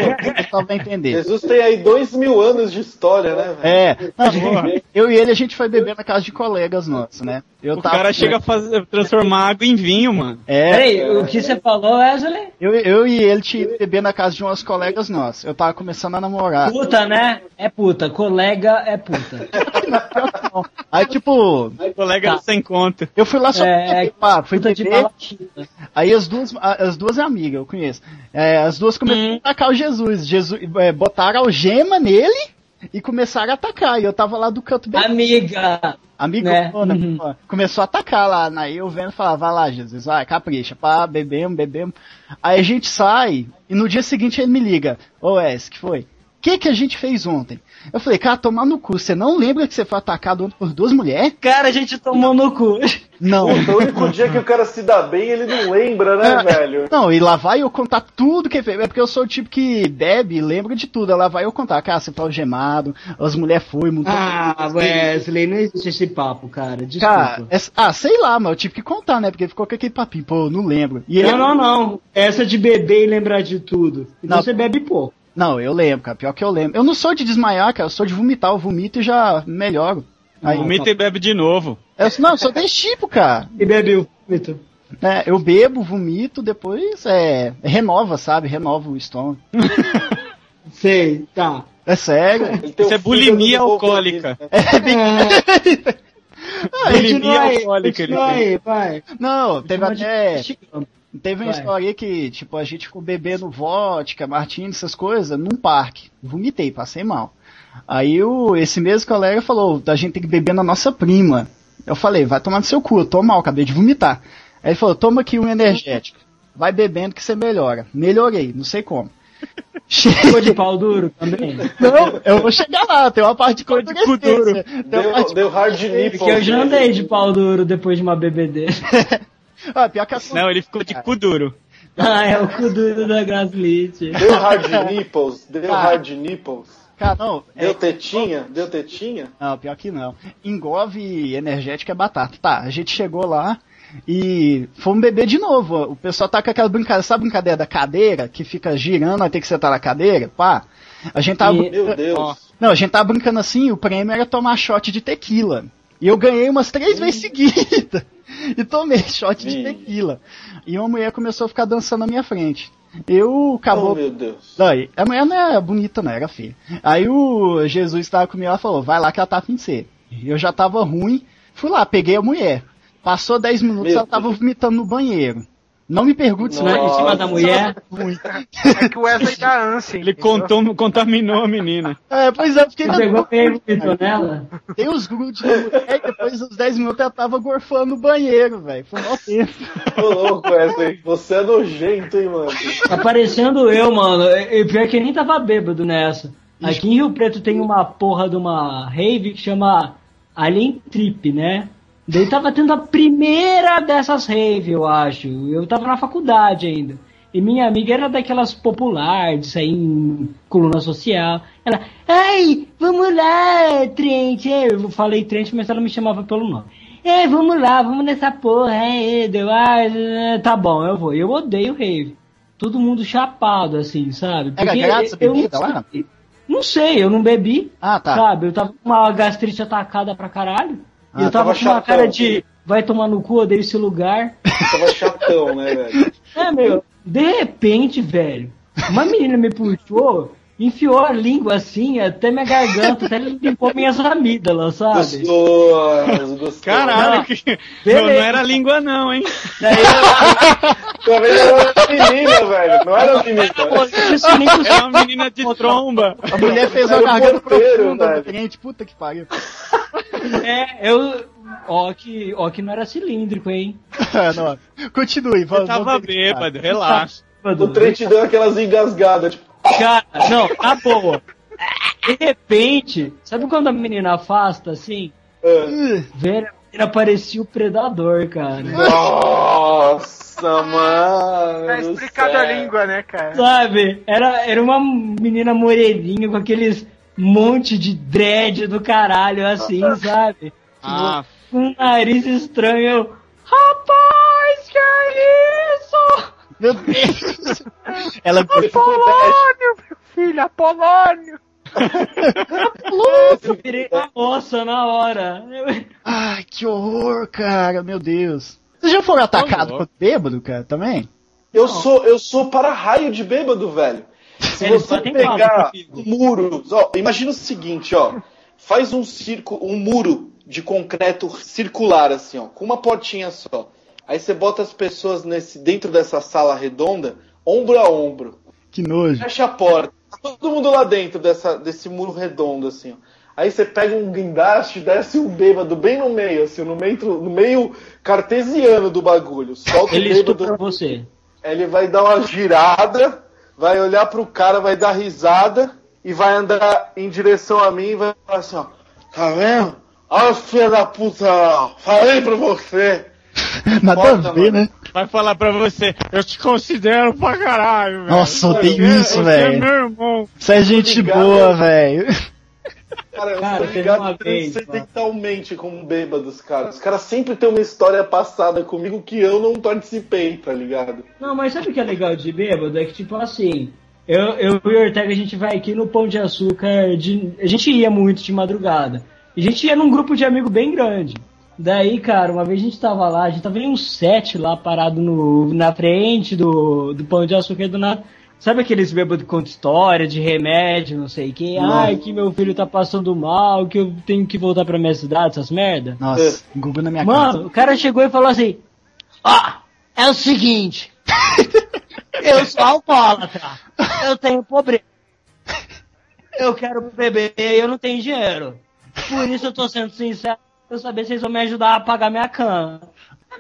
D: vai entender.
E: Jesus tem aí dois mil anos de história, né, velho?
D: É, não,
F: Porra.
D: eu e ele a gente foi beber na casa de colegas nossos, né? Eu
F: O cara chega a fazer, transformar água em vinho, mano.
D: É,
G: Peraí, o que você falou, Wesley?
D: eu, eu e ele tinha ido beber na casa de umas colegas nossos. Eu tava começando a namorar.
G: Puta, né? É puta. Colega é puta.
D: Aí, tipo,
F: Colega
G: Tá.
F: sem conta.
D: eu fui lá só
G: É, é
D: pá, fui
G: puta de
D: beber,
G: balatina.
D: aí as duas, as duas amigas, eu conheço, é, as duas começaram
G: Hum.
D: a atacar o Jesus. Jesus é, botaram algema nele e começaram a atacar. E eu tava lá do canto bem
G: Amiga.
D: Amigo,
G: Né? Uhum.
D: começou a atacar lá, né? eu vendo falar, vai lá, Jesus, vai, capricha, pá, bebemos, bebemos. Aí a gente sai, e no dia seguinte ele me liga, ô Wes, que foi? O que que a gente fez ontem? Eu falei, cara, tomar no cu, você não lembra que você foi atacado ontem por duas mulheres?
G: Cara, a gente tomou no cu.
D: Não.
E: O único dia que o cara se dá bem, ele não lembra, né,
D: É.
E: velho?
D: Não, e lá vai eu contar tudo que ele fez. É porque eu sou o tipo que bebe e lembra de tudo. Lá vai eu contar, cara, você foi algemado, as mulheres foi, montou.
G: Ah, Wesley, não existe esse papo, cara. Desculpa.
D: Cara, essa- ah, sei lá, mas eu tive que contar, né? Porque ficou com aquele papinho, pô, não lembro. E ele
G: Não, não, não. Essa de beber e lembrar de tudo. Então
D: Não.
G: você bebe pouco.
D: Não, eu lembro, cara. Pior que eu lembro. Eu não sou de desmaiar, cara. Eu sou de vomitar. Eu vomito e já melhoro. Aí,
F: Vomita e bebe de novo.
D: eu, não, eu sou desse tipo, cara.
G: E bebe o Vitor.
D: É, eu bebo, vomito, depois é, renova, sabe? Renova o estômago.
G: Sei, tá.
D: É sério.
F: Isso é bulimia alcoólica.
E: desenvolvido,
D: Ah,
F: Bulimia
G: Continua aí,
F: alcoólica ele
G: continua
F: tem.
G: aí, vai.
D: Não, teve
G: de
D: até.
G: mexicano.
D: Teve uma
G: Vai.
D: história aí que, tipo, a gente ficou bebendo vodka, martini, essas coisas, num parque. Vomitei, passei mal. Aí o, esse mesmo colega falou, a gente tem que beber na nossa prima. Eu falei, vai tomar no seu cu, eu tô mal, acabei de vomitar. Aí ele falou, toma aqui um energético. Vai bebendo que você melhora. Melhorei, não sei como.
G: Ficou de pau duro também.
D: Não, eu vou chegar lá, tem uma parte de
F: cu duro.
D: condescência. Tem uma parte
E: Deu, deu hard nipple.
G: Porque eu já andei de pau duro depois de uma bebedeira.
D: Ah, pior que a
F: Não, ele ficou de cu duro.
G: Ah, é o cu duro da Graslite.
E: Deu hard nipples, deu
D: Ah.
E: hard nipples.
D: Cara, não, é-
E: Deu tetinha, deu tetinha.
D: Não, pior que não. Engove energética é batata. Tá, a gente chegou lá e fomos beber de novo. O pessoal tá com aquela brincadeira, sabe a brincadeira da cadeira? Que fica girando, aí tem que sentar na cadeira? Pá. A gente tava.
G: E-
E: Meu Deus.
F: Ó.
D: Não, a gente tava brincando assim, o prêmio era tomar shot de tequila. E eu ganhei umas três vezes seguidas. E tomei shot de tequila. E uma mulher começou a ficar dançando na minha frente. Eu
E: Oh,
D: acabou.
E: meu Deus.
D: Aí, a mulher não é bonita, não, era feia. Aí o Jesus estava comigo, ela falou, vai lá que ela tá afim de ser. Eu já tava ruim, fui lá, peguei a mulher. Passou 10 minutos,
E: Meu
D: ela tava vomitando no banheiro. Não me pergunte se
E: Nossa.
G: Em cima da mulher.
C: É que o Wesley dá ânsia.
F: Ele contou, contaminou a menina.
D: É, pois é, porque
G: Você pegou e vomitou nela?
D: tem os grudes da mulher e depois dos 10 minutos ela tava gorfando no banheiro, velho. Foi mó tempo.
E: Ô louco, Wesley. Você é nojento, hein, mano.
G: Tá parecendo eu, mano. E pior que eu nem tava bêbado nessa. Aqui em Rio Preto tem uma porra de uma rave que chama Alien Trip, né? Daí tava tendo a primeira dessas rave, eu acho. Eu tava na faculdade ainda. E minha amiga era daquelas populares, de sair em coluna social. Ela, ai, vamos lá, Trent. É, Eu falei Trent, mas ela me chamava pelo nome. É, vamos lá, vamos nessa porra. É, deu, ah, é, tá bom, eu vou. Eu odeio rave. Todo mundo chapado, assim, sabe?
D: Era grátis a
G: eu não
D: bebida lá?
G: Não sei, eu não bebi.
D: Ah, tá.
G: Sabe? Eu tava com uma gastrite atacada pra caralho.
D: Ah,
G: e eu tava
E: tava
G: com uma
E: chatão.
G: cara de vai tomar no cu, odeio esse lugar.
E: Tava chatão, né, velho?
G: É, meu, de repente, velho, uma menina me puxou, enfiou a língua assim, até minha garganta, até limpou minhas amígdalas, sabe?
E: Gostoso, gostoso.
F: Caralho,
G: Não.
F: que... não, não era língua não, hein?
G: Daí eu,
E: Talvez era uma menina, velho. Não era menina.
G: isso nem
F: É uma menina de tromba.
D: A mulher fez uma
E: Era
D: garganta profunda
E: velho.
D: puta que pariu.
G: É, eu. Ó que, ó que não era cilíndrico, hein?
D: não, continue,
F: Eu
D: vamos.
F: tava
D: vamos verificar.
F: bêbado, relaxa.
E: O Trent deu aquelas engasgadas, tipo,
G: Cara, não, tá boa. De repente, sabe quando a menina afasta assim?
E: ah,
G: Velho, a menina parecia o predador, cara.
E: nossa. Nossa, mano.
C: Tá
E: do
C: explicado a língua, né, cara?
G: Sabe? Era, era uma menina moreninha com aqueles monte de dread do caralho, assim, sabe?
F: Ah,
G: Com um nariz estranho. Eu, Rapaz, que é isso?
D: Meu Deus! Ela
C: Apolônio, meu filho, Apolônio!
G: Eu virei uma moça na hora.
D: Ai, que horror, cara, meu Deus. Vocês já foram atacados por bêbado, cara, também?
E: Eu sou, eu sou para-raio de bêbado, velho. Se você pegar muros, ó, imagina o seguinte, ó. Faz um circo, um muro de concreto circular, assim, ó, com uma portinha só. Aí você bota as pessoas nesse, dentro dessa sala redonda, ombro a ombro.
D: Que nojo.
E: Fecha a porta. Tá todo mundo lá dentro dessa, desse muro redondo, assim, ó. Aí você pega um guindaste e desce um bêbado bem no meio, assim, no meio, no meio cartesiano do bagulho. Solta
G: Ele
E: o bêbado.
G: você.
E: Ele vai dar uma girada, vai olhar pro cara, vai dar risada e vai andar em direção a mim e vai falar assim, ó. Tá vendo? Olha os filha da puta lá. Falei pra você.
D: Nada a ver,
E: mano.
D: né?
F: vai falar pra você, eu te considero pra caralho, velho.
D: Nossa, odeio
F: Você-
D: isso,
F: você
D: velho.
F: é meu irmão.
D: Você é gente
E: ligado.
D: boa, velho.
E: Cara, eu
G: Cara,
E: tô ligado transcendentalmente com bêbados, cara. Os caras sempre têm uma história passada comigo que eu não participei, tá ligado?
G: Não, mas sabe o que é legal de bêbado? É que, tipo assim, eu, eu e o Ortega, a gente vai aqui no Pão de Açúcar, de, a gente ia muito de madrugada. E a gente ia num grupo de amigo bem grande. Daí, cara, uma vez a gente tava lá, a gente tava em um set lá, parado no, na frente do, do Pão de Açúcar do nada. Sabe aqueles bêbados que contam história de remédio, não sei o que? Ai, que meu filho tá passando mal, que eu tenho que voltar pra minha cidade, essas merda.
D: Nossa, Google na minha
G: Mano, o cara chegou e falou assim: Ó, é o seguinte. eu sou alcoólatra. Eu tenho pobreza. Eu quero beber e eu não tenho dinheiro. Por isso eu tô sendo sincero pra eu saber se vocês vão me ajudar a pagar minha cana.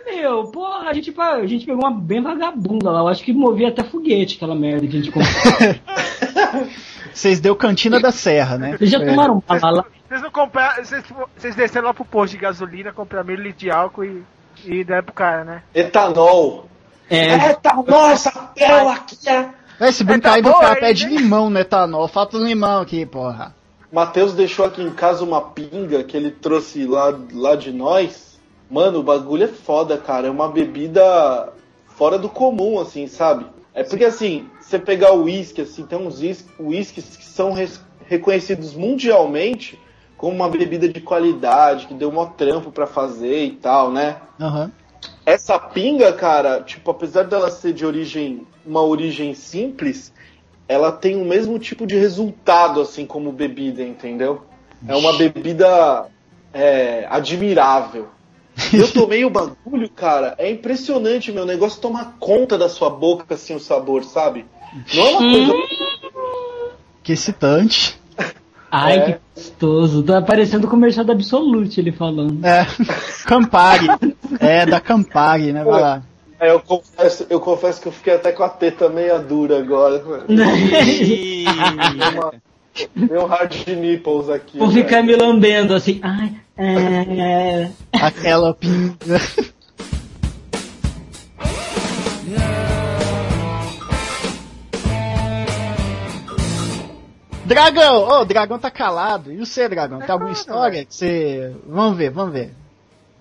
G: Meu, porra, a gente, a gente pegou uma bem vagabunda lá. Eu acho que movia até foguete aquela merda que a gente comprou.
D: Vocês deu cantina da serra, né?
G: Vocês já
D: É.
G: tomaram uma lá?
C: Vocês não compraram. Vocês, vocês desceram lá pro posto de gasolina, compraram meio litro de álcool e, e deram pro cara, né?
E: Etanol.
G: É,
E: Etanol, essa tela aqui é.
D: Vai se brincar aí do pede
C: né?
D: limão no etanol. Falta um limão aqui, porra.
E: Matheus deixou aqui em casa uma pinga que ele trouxe lá, lá de nós. Mano, o bagulho é foda, cara. É uma bebida fora do comum, assim, sabe? É porque, assim, você pegar o uísque, assim, tem uns uísques que são reconhecidos mundialmente como uma bebida de qualidade, que deu mó trampo pra fazer e tal, né?
D: Aham.
E: Essa pinga, cara, tipo, apesar dela ser de origem, uma origem simples, ela tem o mesmo tipo de resultado, assim, como bebida, entendeu? É uma bebida é, admirável. Eu tomei o bagulho, cara, é impressionante, meu. O negócio toma conta da sua boca, assim, o sabor, sabe? Não é uma coisa.
D: Que excitante.
G: ai,
E: É.
G: que gostoso. Tá parecendo o comercial da Absolute ele falando.
D: É. Campari. É, da Campari, né? Vai lá.
E: É, eu, confesso, eu confesso que eu fiquei até com a teta meia dura agora. Deu uma- Deu um hard nipples aqui.
G: Vou
E: velho.
G: ficar me lambendo assim. Ai, é.
D: Aquela pinga. Dragão! Ô, o dragão tá calado. E você, dragão? Tem alguma história que você. Vamos ver, vamos ver.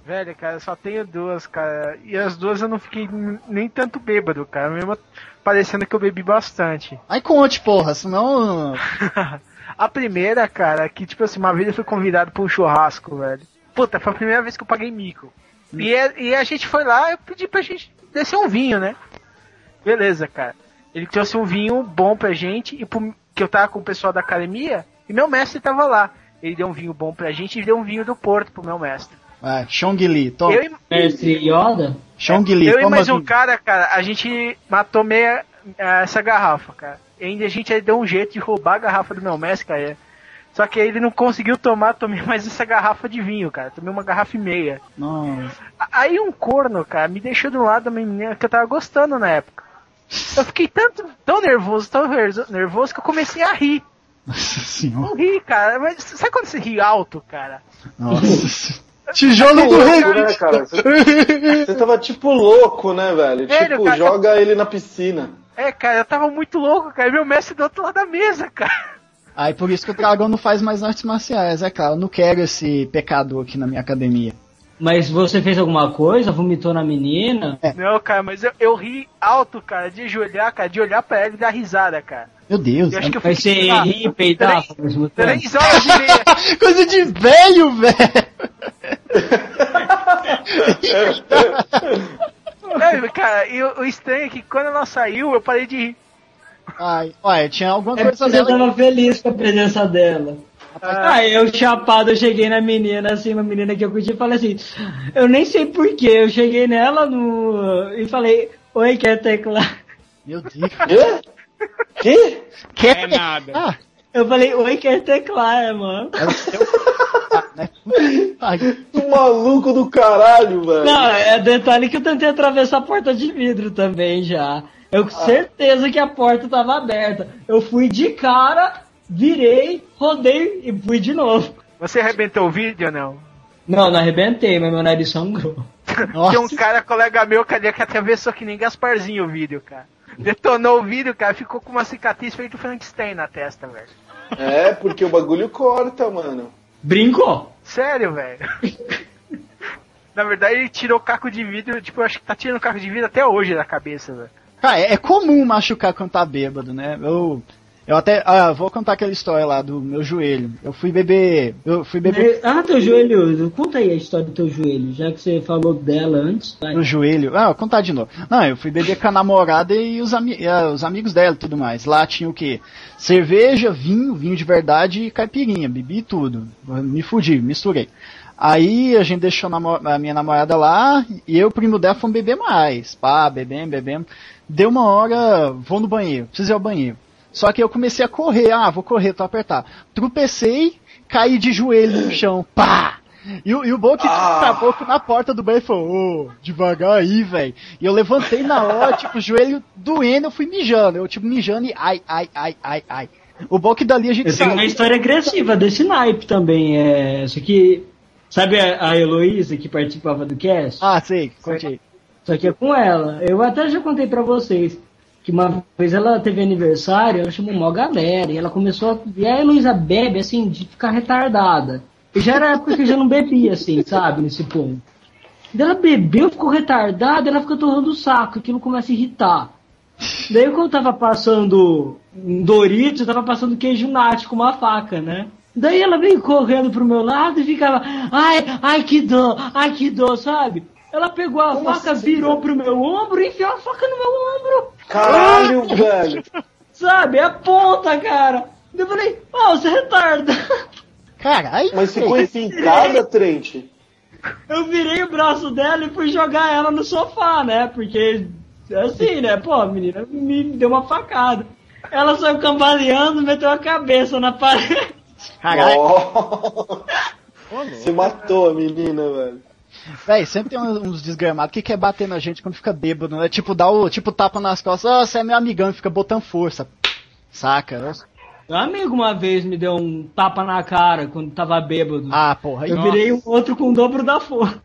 C: Velho, cara, eu só tenho duas, cara. E as duas eu não fiquei nem tanto bêbado, cara. Mesmo parecendo que eu bebi bastante.
D: Aí conte, porra, senão.
C: a primeira, cara, que tipo assim, uma vez eu fui convidado pra um churrasco, velho. Puta, foi a primeira vez que eu paguei mico. E, é- e a gente foi lá, eu pedi pra gente descer um vinho, né? Beleza, cara. Ele trouxe um vinho bom pra gente, e pro- que eu tava com o pessoal da academia, e meu mestre tava lá. Ele deu um vinho bom pra gente e deu um vinho do Porto pro meu mestre.
D: Vai, Chong Li, toma.
C: Eu, e-
G: Mestre Yoda?
D: Chong Li,
C: eu e mais um cara, cara, a gente matou meia eh, essa garrafa, cara. E ainda a gente deu um jeito de roubar a garrafa do meu mestre, cara. Só que aí ele não conseguiu tomar, tomei mais essa garrafa de vinho, cara. Tomei uma garrafa e meia.
D: Nossa.
C: Aí um corno, cara, me deixou do lado da minha menina que eu tava gostando na época. Eu fiquei tanto, tão nervoso, tão nervoso- que eu comecei a rir.
D: Nossa senhora.
C: Não ri, cara. Mas sabe quando você ri alto, cara?
D: Nossa. Tijolo do rei.
E: né, cara? Você, você tava tipo louco, né, velho?
C: Sério,
E: tipo,
C: cara?
E: joga ele na piscina.
C: É, cara, eu tava muito louco, cara. Meu mestre do outro lado da mesa, cara.
D: Aí por isso que o dragão não faz mais artes marciais, é claro. Eu não quero esse pecador aqui na minha academia.
G: Mas você fez alguma coisa? Vomitou na menina?
C: Não, cara, mas eu, eu ri alto, cara, de ajoelhar, cara, de olhar pra ela e dar risada, cara.
D: Meu Deus.
C: Eu acho que eu
G: Mas você rir e peidar ao mesmo tempo?
C: três horas e meia.
D: Coisa de velho, velho.
C: É, cara, e o, o estranho é que quando ela saiu, eu parei de rir.
D: Ai, olha, tinha alguma
G: É
D: coisa
G: você
D: nela.
G: tava feliz com a presença dela. Ah, eu chapado, eu cheguei na menina, assim, uma menina que eu curti e falei assim, eu nem sei porquê, eu cheguei nela no. e falei, oi, quer teclar?
D: Meu Deus.
E: Quê? Quê?
D: Quer
F: É nada.
D: Ah,
G: Eu falei, oi, quer teclar, mano.
D: né? Ai,
E: Que maluco do caralho, velho.
G: Não, é detalhe que eu tentei atravessar a porta de vidro também já. Eu com certeza que a porta tava aberta. Eu fui de cara, virei, rodei e fui de novo.
C: Você arrebentou o vídeo ou não?
G: Não, não arrebentei, mas meu nariz sangrou.
C: Tem um cara, colega meu, cadê que atravessou que nem Gasparzinho o vídeo, cara. Detonou o vídeo, cara, ficou com uma cicatriz feito Frankenstein na testa, velho.
E: É, porque o bagulho corta, mano.
G: Brincou?
C: Sério, velho. Na verdade, ele tirou o caco de vidro, tipo, eu acho que tá tirando o caco de vidro até hoje da cabeça, velho.
D: Cara, é, é comum machucar quando tá bêbado, né? Eu, eu até. Ah, vou contar aquela história lá do meu joelho. Eu fui beber. Eu fui beber
G: Ah, teu joelho. Conta aí a história do teu joelho, já que você falou dela antes. Vai.
D: no joelho. Ah, vou contar de novo. Não, eu fui beber com a namorada e os, ami ah, os amigos dela e tudo mais. Lá tinha o quê? Cerveja, vinho, vinho de verdade e caipirinha. Bebi tudo. Me fudi, misturei. Aí a gente deixou a minha namorada lá e eu e o primo dela fomos beber mais. Pá, bebemos, bebemos. Deu uma hora, vou no banheiro, preciso ir ao banheiro. Só que eu comecei a correr, ah, vou correr, tô apertar. Tropecei, caí de joelho no chão, pá! E, o- e o bom que
E: Ah.
D: acabou que na porta do banheiro falou, ô, devagar aí, velho. E eu levantei na hora, tipo, o joelho doendo, eu fui mijando. Eu, tipo, mijando e ai, ai, ai, ai, ai. O bom que dali a gente
G: Eu tenho uma
D: saiu.
G: história agressiva desse naipe também. É, isso aqui. Sabe a, a Heloísa que participava do cast?
D: Ah, sei, conte aí.
G: Só que é com ela. Eu até já contei pra vocês que uma vez ela teve aniversário, ela chamou uma galera e ela começou a. E a Heloísa bebe assim, de ficar retardada. E já era época que eu já não bebia, assim, sabe, nesse ponto. Daí ela bebeu, ficou retardada, ela fica torrando o saco, aquilo começa a irritar. Daí quando eu tava passando um Doritos, eu tava passando queijo nati com uma faca, né? Daí ela veio correndo pro meu lado e ficava, ai, ai que dor, ai que dor, sabe? Ela pegou a faca, virou pro meu ombro e enfiou a faca no meu ombro,
E: Caralho, velho.
G: sabe? É a ponta, cara. Eu falei, ó, você é retarda.
D: Caralho,
E: Mas ficou
D: velho.
E: enfincada, Trent?
G: Eu virei o braço dela e fui jogar ela no sofá, né? Porque, assim, né? Pô, a menina me deu uma facada. Ela saiu cambaleando, meteu a cabeça na parede.
D: Caralho,
E: Ó. Você matou a menina, velho.
D: Véi, sempre tem uns uns desgramados que quer bater na gente quando fica bêbado, né? Tipo, dá o tipo tapa nas costas, ó, você é meu amigão e fica botando força. Saca?
G: Um amigo uma vez me deu um tapa na cara quando tava bêbado.
D: Ah, porra,
G: eu
D: aí,
G: virei o outro com o dobro da força.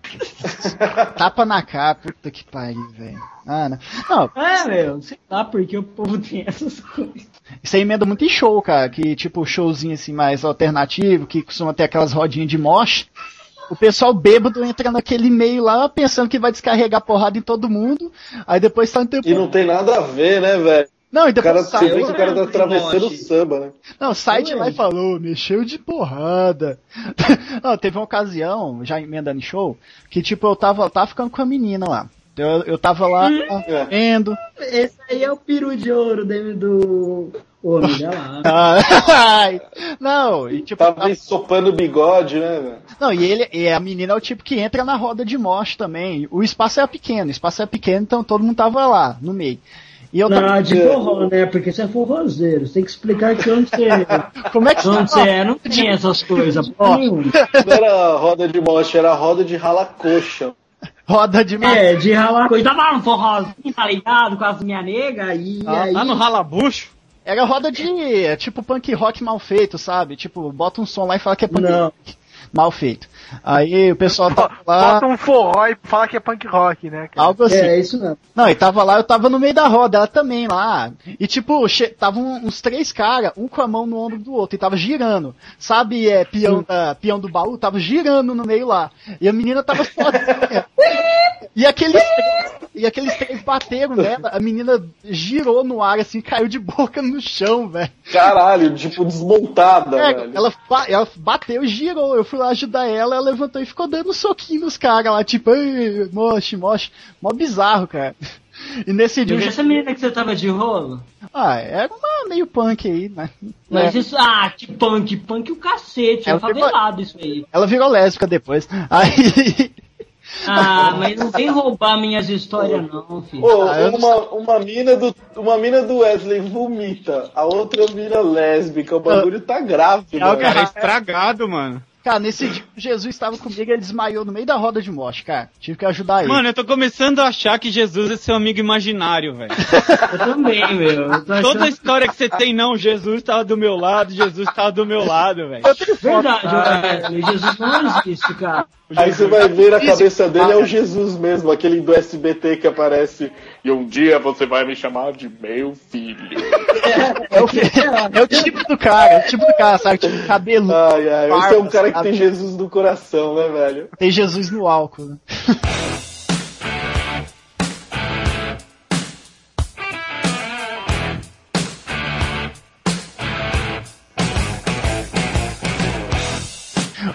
D: tapa na cara, puta que pariu, velho. Ah, não. não,
G: É, meu, sei lá porque o povo tem essas coisas.
D: isso aí emenda muito em show, cara, que tipo, showzinho assim mais alternativo, que costuma ter aquelas rodinhas de mosh. O pessoal bêbado entra naquele meio lá pensando que vai descarregar porrada em todo mundo, aí depois sai um tempo.
E: E não tem nada a ver, né, velho?
D: Não, e
E: O
D: depois
E: cara,
D: sai.
E: você vê que o cara tá atravessando o samba, né?
D: Não, sai de lá e falou, mexeu de porrada. não, teve uma ocasião, já emendando em show, que tipo, eu tava, eu tava ficando com a menina lá. Eu, eu tava lá,
E: É.
D: vendo.
G: Esse aí é o peru de ouro dele do lá.
D: Ah, ai, não, e tipo,
E: Tava ensopando o bigode, né, velho?
D: não, e ele, e a menina é o tipo que entra na roda de morte também. O espaço era pequeno, o espaço era pequeno, então todo mundo tava lá, no meio. E eu tava,
G: Não, de forró, né? Porque você é forrozeiro. Você tem que explicar que onde você é.
D: como é que
G: Onde você é, não tem essas coisas. nenhuma.
E: Não era roda de moche, era roda de rala-coxa.
D: roda de morte?
G: É, de ralar coisa. Tava um forrozinho, tá ligado? Com as minha nega. E
D: Ah,
G: aí.
F: Lá no ralabucho.
D: Era roda de, é, tipo, punk rock mal feito, sabe? Tipo, bota um som lá e fala que é punk
G: Não.
D: mal feito. Aí o pessoal tava lá.
C: Bota um forró e fala que é punk rock, né? cara?
D: Algo assim.
G: É, é isso mesmo.
D: Não, e tava lá, eu tava no meio da roda, ela também lá. E tipo, che- tava um- uns três caras, um com a mão no ombro do outro, e tava girando. Sabe, é, peão, da, peão do baú? Tava girando no meio lá. E a menina tava sozinha. E aqueles três, e aqueles três bateram nela, a menina girou no ar assim, caiu de boca no chão, velho.
E: Caralho, tipo, desmontada,
D: É,
E: velho.
D: ela, ela bateu e girou. Eu fui lá ajudar ela, ela levantou e ficou dando um soquinho nos caras lá, tipo, "Ei, moche, moche. Mó bizarro, cara. E nesse dia.
G: Mas essa menina que você tava de rolo?
D: Ah, era uma meio punk aí, né?
G: Mas
D: É.
G: isso, ah, que punk, punk o cacete,
D: É,
G: é favelado isso aí.
D: Ela virou lésbica depois. Aí.
G: Ah, mas não vem roubar minhas histórias não, filho.
D: Não
E: uma, uma, mina do, uma mina do Wesley vomita, a outra vira lésbica, o bagulho tá grave,
D: É,
E: mano.
D: o
F: Cara, é estragado, mano.
D: Cara, nesse dia Jesus estava comigo e ele desmaiou no meio da roda de morte, cara. Tive que ajudar ele.
F: Mano, eu tô começando a achar que Jesus é seu amigo imaginário, velho.
G: Eu também, meu. Eu tô achando-
F: Toda história que você tem, não, Jesus tava do meu lado, Jesus tava do meu lado, velho.
G: Verdade, Jesus não existe, cara.
E: Aí você vai ver a cabeça dele é o Jesus mesmo, aquele do SBT que aparece. E um dia você vai me chamar de meu filho.
D: É o, é o tipo do cara, é o tipo do cara, sabe? Tipo, cabelo.
E: Ai, ai, esse é um
D: barba,
E: cara que
D: sabe?
E: tem Jesus no coração, né, velho?
D: Tem Jesus no álcool, né?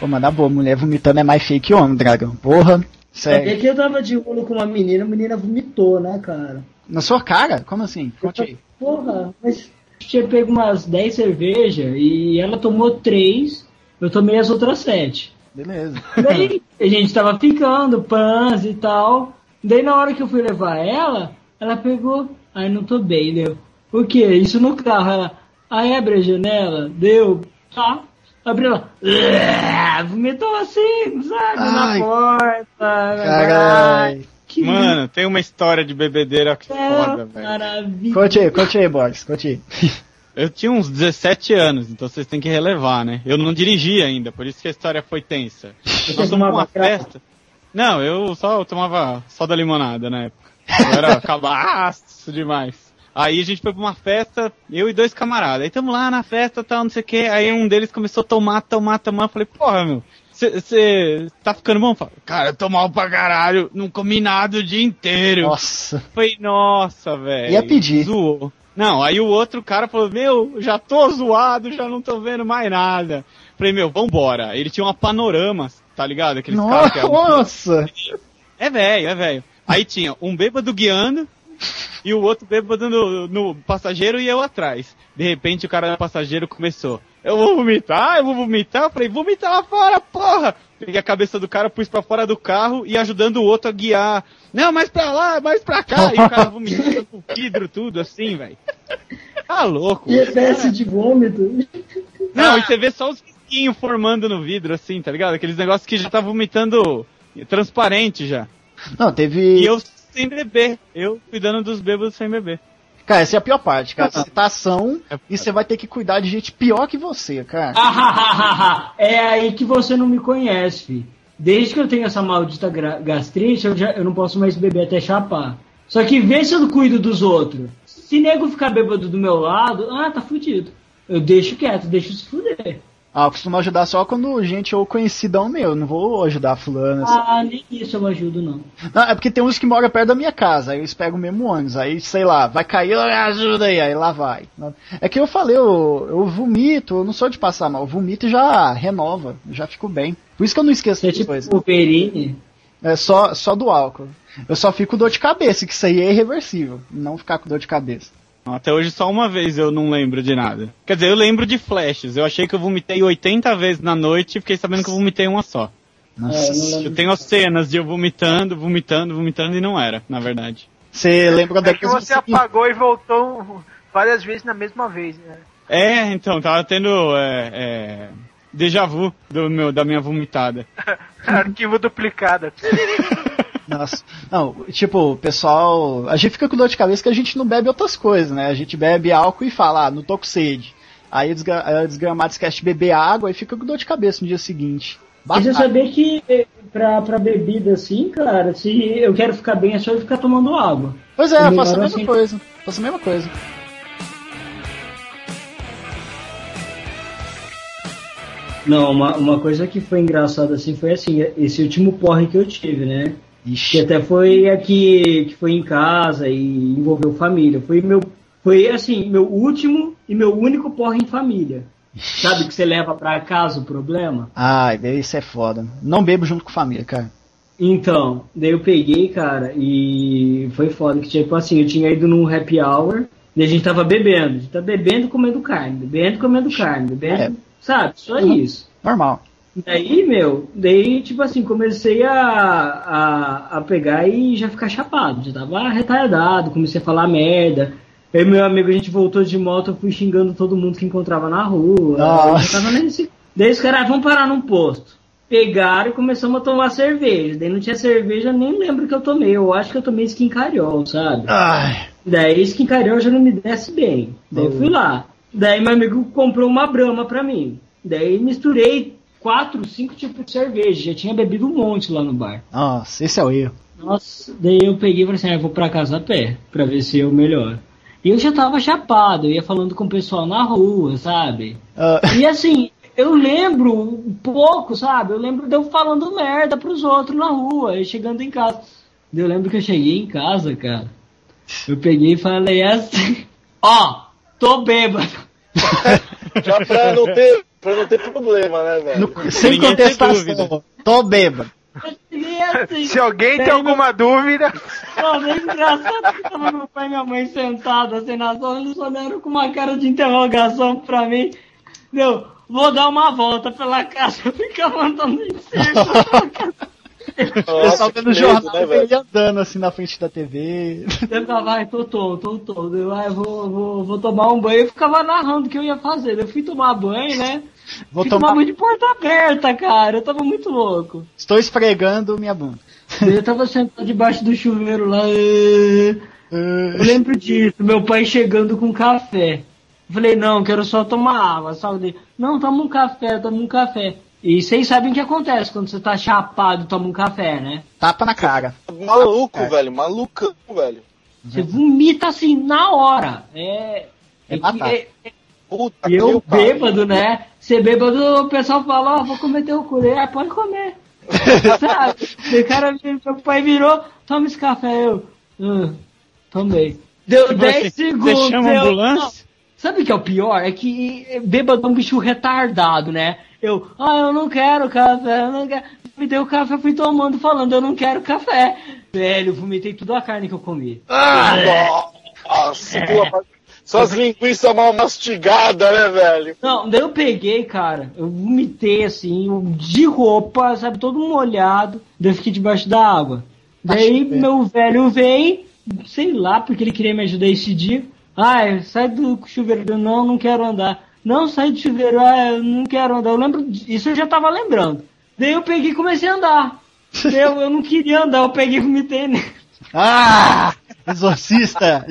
D: Ô, mas na boa, mulher vomitando é mais fake que homem, dragão. Porra,
G: É
D: sério.
G: que eu tava de rolo com uma menina, a menina vomitou, né, cara?
D: Na sua cara? Como assim? Conte aí.
G: Porra, mas tinha pego umas 10 cervejas e ela tomou 3, eu tomei as outras 7.
D: Beleza.
G: Daí a gente tava ficando, pans e tal. Daí na hora que eu fui levar ela, ela pegou. Ai, não tô bem, deu. O que? Isso no carro. Ela. Aí abre a janela, deu. Tá. Abriu. "Ué", Vomitou assim, sabe?
D: Ai.
G: na porta.
D: Caralho.
G: Que
F: Mano, tem uma história de bebedeira que
G: céu,
F: foda, velho.
G: maravilha.
D: Conte aí, conte aí, Boris, conte aí.
F: Eu tinha uns 17 anos, então vocês têm que relevar, né? Eu não dirigia ainda, por isso que a história foi tensa. Nós fomos pra uma festa. Não, eu só tomava só da limonada na época. Eu era cabaço demais. Aí a gente foi pra uma festa, eu e dois camaradas. Aí tamo lá na festa, tal, não sei o que. Aí um deles começou a tomar, tomar, tomar. Eu falei, porra, meu, você tá ficando bom? Eu falei, Cara, eu tô mal pra caralho, não comi nada o dia inteiro.
D: Nossa.
F: Falei, nossa, velho.
D: Ia pedir.
F: Zoou. Não, aí o outro cara falou, meu, já tô zoado, já não tô vendo mais nada. Falei, meu, vambora. Ele tinha uma panorama, tá ligado? Aqueles carros que é,
D: Nossa!
F: é velho, é velho. Aí tinha um bêbado guiando e o outro bêbado no, no passageiro e eu atrás. De repente o cara no passageiro começou. Eu vou vomitar, eu vou vomitar. Eu falei, vomita lá fora, porra! Peguei a cabeça do cara, pus pra fora do carro e ajudando o outro a guiar. Não, mais pra lá, mais pra cá. E o cara vomitando com vidro, tudo assim, velho. Tá louco.
G: E espécie de vômito.
F: Não, e você vê só os risquinhos formando no vidro, assim, tá ligado? Aqueles negócios que já tá vomitando transparente já.
D: Não, teve.
F: E eu sem beber. Eu cuidando dos bêbados sem beber.
D: Cara, essa é a pior parte, cara. Citação e você vai ter que cuidar de gente pior que você, cara.
G: Ah, é aí que você não me conhece, fi. Desde que eu tenho essa maldita gastrite, eu, já, eu não posso mais beber até chapar. Só que vê se eu cuido dos outros. Se nego ficar bêbado do meu lado, ah, tá fudido. Eu deixo quieto, deixo se fuder.
D: Ah, eu costumo ajudar só quando gente ou conhecidão meu. Não vou ajudar fulano. assim.
G: Ah, nem isso eu ajudo, não.
D: Não, é porque tem uns que moram perto da minha casa, aí eles pegam o mesmo ônibus, aí sei lá, vai cair, "Ah, ajuda aí, aí lá vai. É que eu falei, eu, eu vomito, eu não sou de passar mal, eu vomito e já renova, já fico bem. Por isso que eu não esqueço
G: Você é tipo
D: coisas.
G: Wolverine.
D: É só, só do álcool. Eu só fico com dor de cabeça, que isso aí é irreversível, não ficar com dor de cabeça.
F: Até hoje só uma vez eu não lembro de nada. Quer dizer, eu lembro de flashes. Eu achei que eu vomitei 80 vezes na noite e fiquei sabendo que eu vomitei uma só.
D: Nossa.
G: É, eu
F: tenho as cenas de eu vomitando, vomitando, vomitando e não era, na verdade.
D: Você lembra
C: É que você apagou e voltou várias vezes na mesma vez, né?
F: É, então, tava tendo é, é, déjà vu do meu, da minha vomitada.
C: Arquivo duplicado.
D: Nossa. Não, tipo, o pessoal. A gente fica com dor de cabeça que a gente não bebe outras coisas, né? A gente bebe álcool e fala, ah, não tô com sede. Aí o desgra- desgramado esquece de beber água e fica com dor de cabeça no dia seguinte.
G: Mas eu saber que pra, pra bebida assim, cara, se eu quero ficar bem é só eu ficar tomando água.
D: Pois é, eu faço a mesma
G: assim.
D: coisa. Faço a mesma coisa.
G: Não, uma, uma coisa que foi engraçada assim foi assim, esse último porre que eu tive, né? Que
D: Ixi.
G: até foi aqui, que foi em casa e envolveu família. Foi meu, foi assim, meu último e meu único porre em família. Sabe que você leva pra casa o problema?
D: Ai, isso é foda. Não bebo junto com família, cara.
G: Então, daí eu peguei, cara, e foi foda que tipo assim, eu tinha ido num happy hour, e a gente tava bebendo, a gente tá bebendo e comendo carne, bebendo e comendo carne, bebendo,
D: É.
G: sabe? Só isso.
D: Normal.
G: Daí, meu, daí, tipo assim, comecei a, a, a pegar e já ficar chapado. Já tava retardado, comecei a falar merda. Eu e meu amigo, a gente voltou de moto, eu fui xingando todo mundo que encontrava na rua.
D: Nossa.
G: Tava nesse... Daí os caras, "Ah, vamos parar num posto. Pegaram e começamos a tomar cerveja. Daí não tinha cerveja, nem lembro que eu tomei. Eu acho que eu tomei skin cariol, sabe?
D: Ai.
G: Daí skin carioca já não me desce bem. Daí eu fui lá. Daí meu amigo comprou uma brama pra mim. Daí misturei quatro, cinco tipos de cerveja. Já tinha bebido um monte lá no bar.
D: Nossa, esse é o erro.
G: Nossa, daí eu peguei e falei assim, ah, eu vou pra casa a pé, pra ver se eu melhoro. E eu já tava chapado, eu ia falando com o pessoal na rua, sabe?
D: Ah,
G: E assim, eu lembro um pouco, sabe? Eu lembro de eu falando merda pros outros na rua, e chegando em casa. Eu lembro que eu cheguei em casa, cara. Eu peguei e falei assim, ó, tô bêbado.
E: Já pra não ter, pra não ter problema, né, velho?
D: no- sem
F: Ninguém tem
D: contestação.
F: dúvida.
D: Tô bêbado.
G: Eu assim.
C: Se alguém tem alguma dúvida,
G: Não, é engraçado que tava meu pai e minha mãe sentados assim na sala, eles olharam com uma cara de interrogação pra mim. Deu, vou dar uma volta pela casa, eu ficava andando em círculo.
D: O pessoal vendo jornal
E: né,
D: ele andando assim na frente da TV.
G: Eu ficava, ai, tô tonto, tô tonto. Eu, ai, vou, vou, vou tomar um banho. Eu ficava narrando o que eu ia fazer. Eu fui tomar banho, né?
D: Vou
G: fui
D: tomar.
G: tomar banho de porta aberta, cara. Eu tava muito louco.
D: Estou esfregando minha bunda.
G: Eu tava sentado debaixo do chuveiro lá. Eu lembro disso, meu pai chegando com café. Eu falei, não, quero só tomar água. Só dele, não, toma um café, toma um café. E vocês sabem o que acontece quando você tá chapado e toma um café, né?
D: Tapa na cara.
E: Maluco,
D: É.
E: velho, malucão, velho.
G: Você vomita assim na hora. É.
D: É
G: que-
D: batata.
G: é-
E: Puta
G: e eu bêbado, né? Você bêbado, o pessoal fala, ó, vou comer teu cu. Ah, pode comer. Sabe? O cara, meu pai virou, toma esse café. Eu, "Ah, tomei. Deu
F: Você-
G: 10 segundos.
F: Você chama a
G: eu-
F: ambulância?
G: Sabe o que é o pior? É que bêbado é um bicho retardado, né? Eu, ah, eu não quero café, eu não quero. Me deu café, fui tomando, falando, eu não quero café. Velho, eu vomitei toda a carne que eu comi.
E: Nossa, tua parte- Suas linguiças mal mastigadas, né, velho?
G: Não, daí eu peguei, cara, eu vomitei assim, de roupa, sabe, todo molhado, daí eu fiquei debaixo da água. Daí meu velho vem, sei lá, porque ele queria me ajudar esse dia. Ah, sai do chuveiro, Eu, não, não quero andar. Não, sai do chuveiro, ah, eu não quero andar. Eu lembro, isso eu já tava lembrando. Daí eu peguei e comecei a andar. Eu, eu não queria andar, eu peguei e vomitei nele.
D: Ah! Exorcista!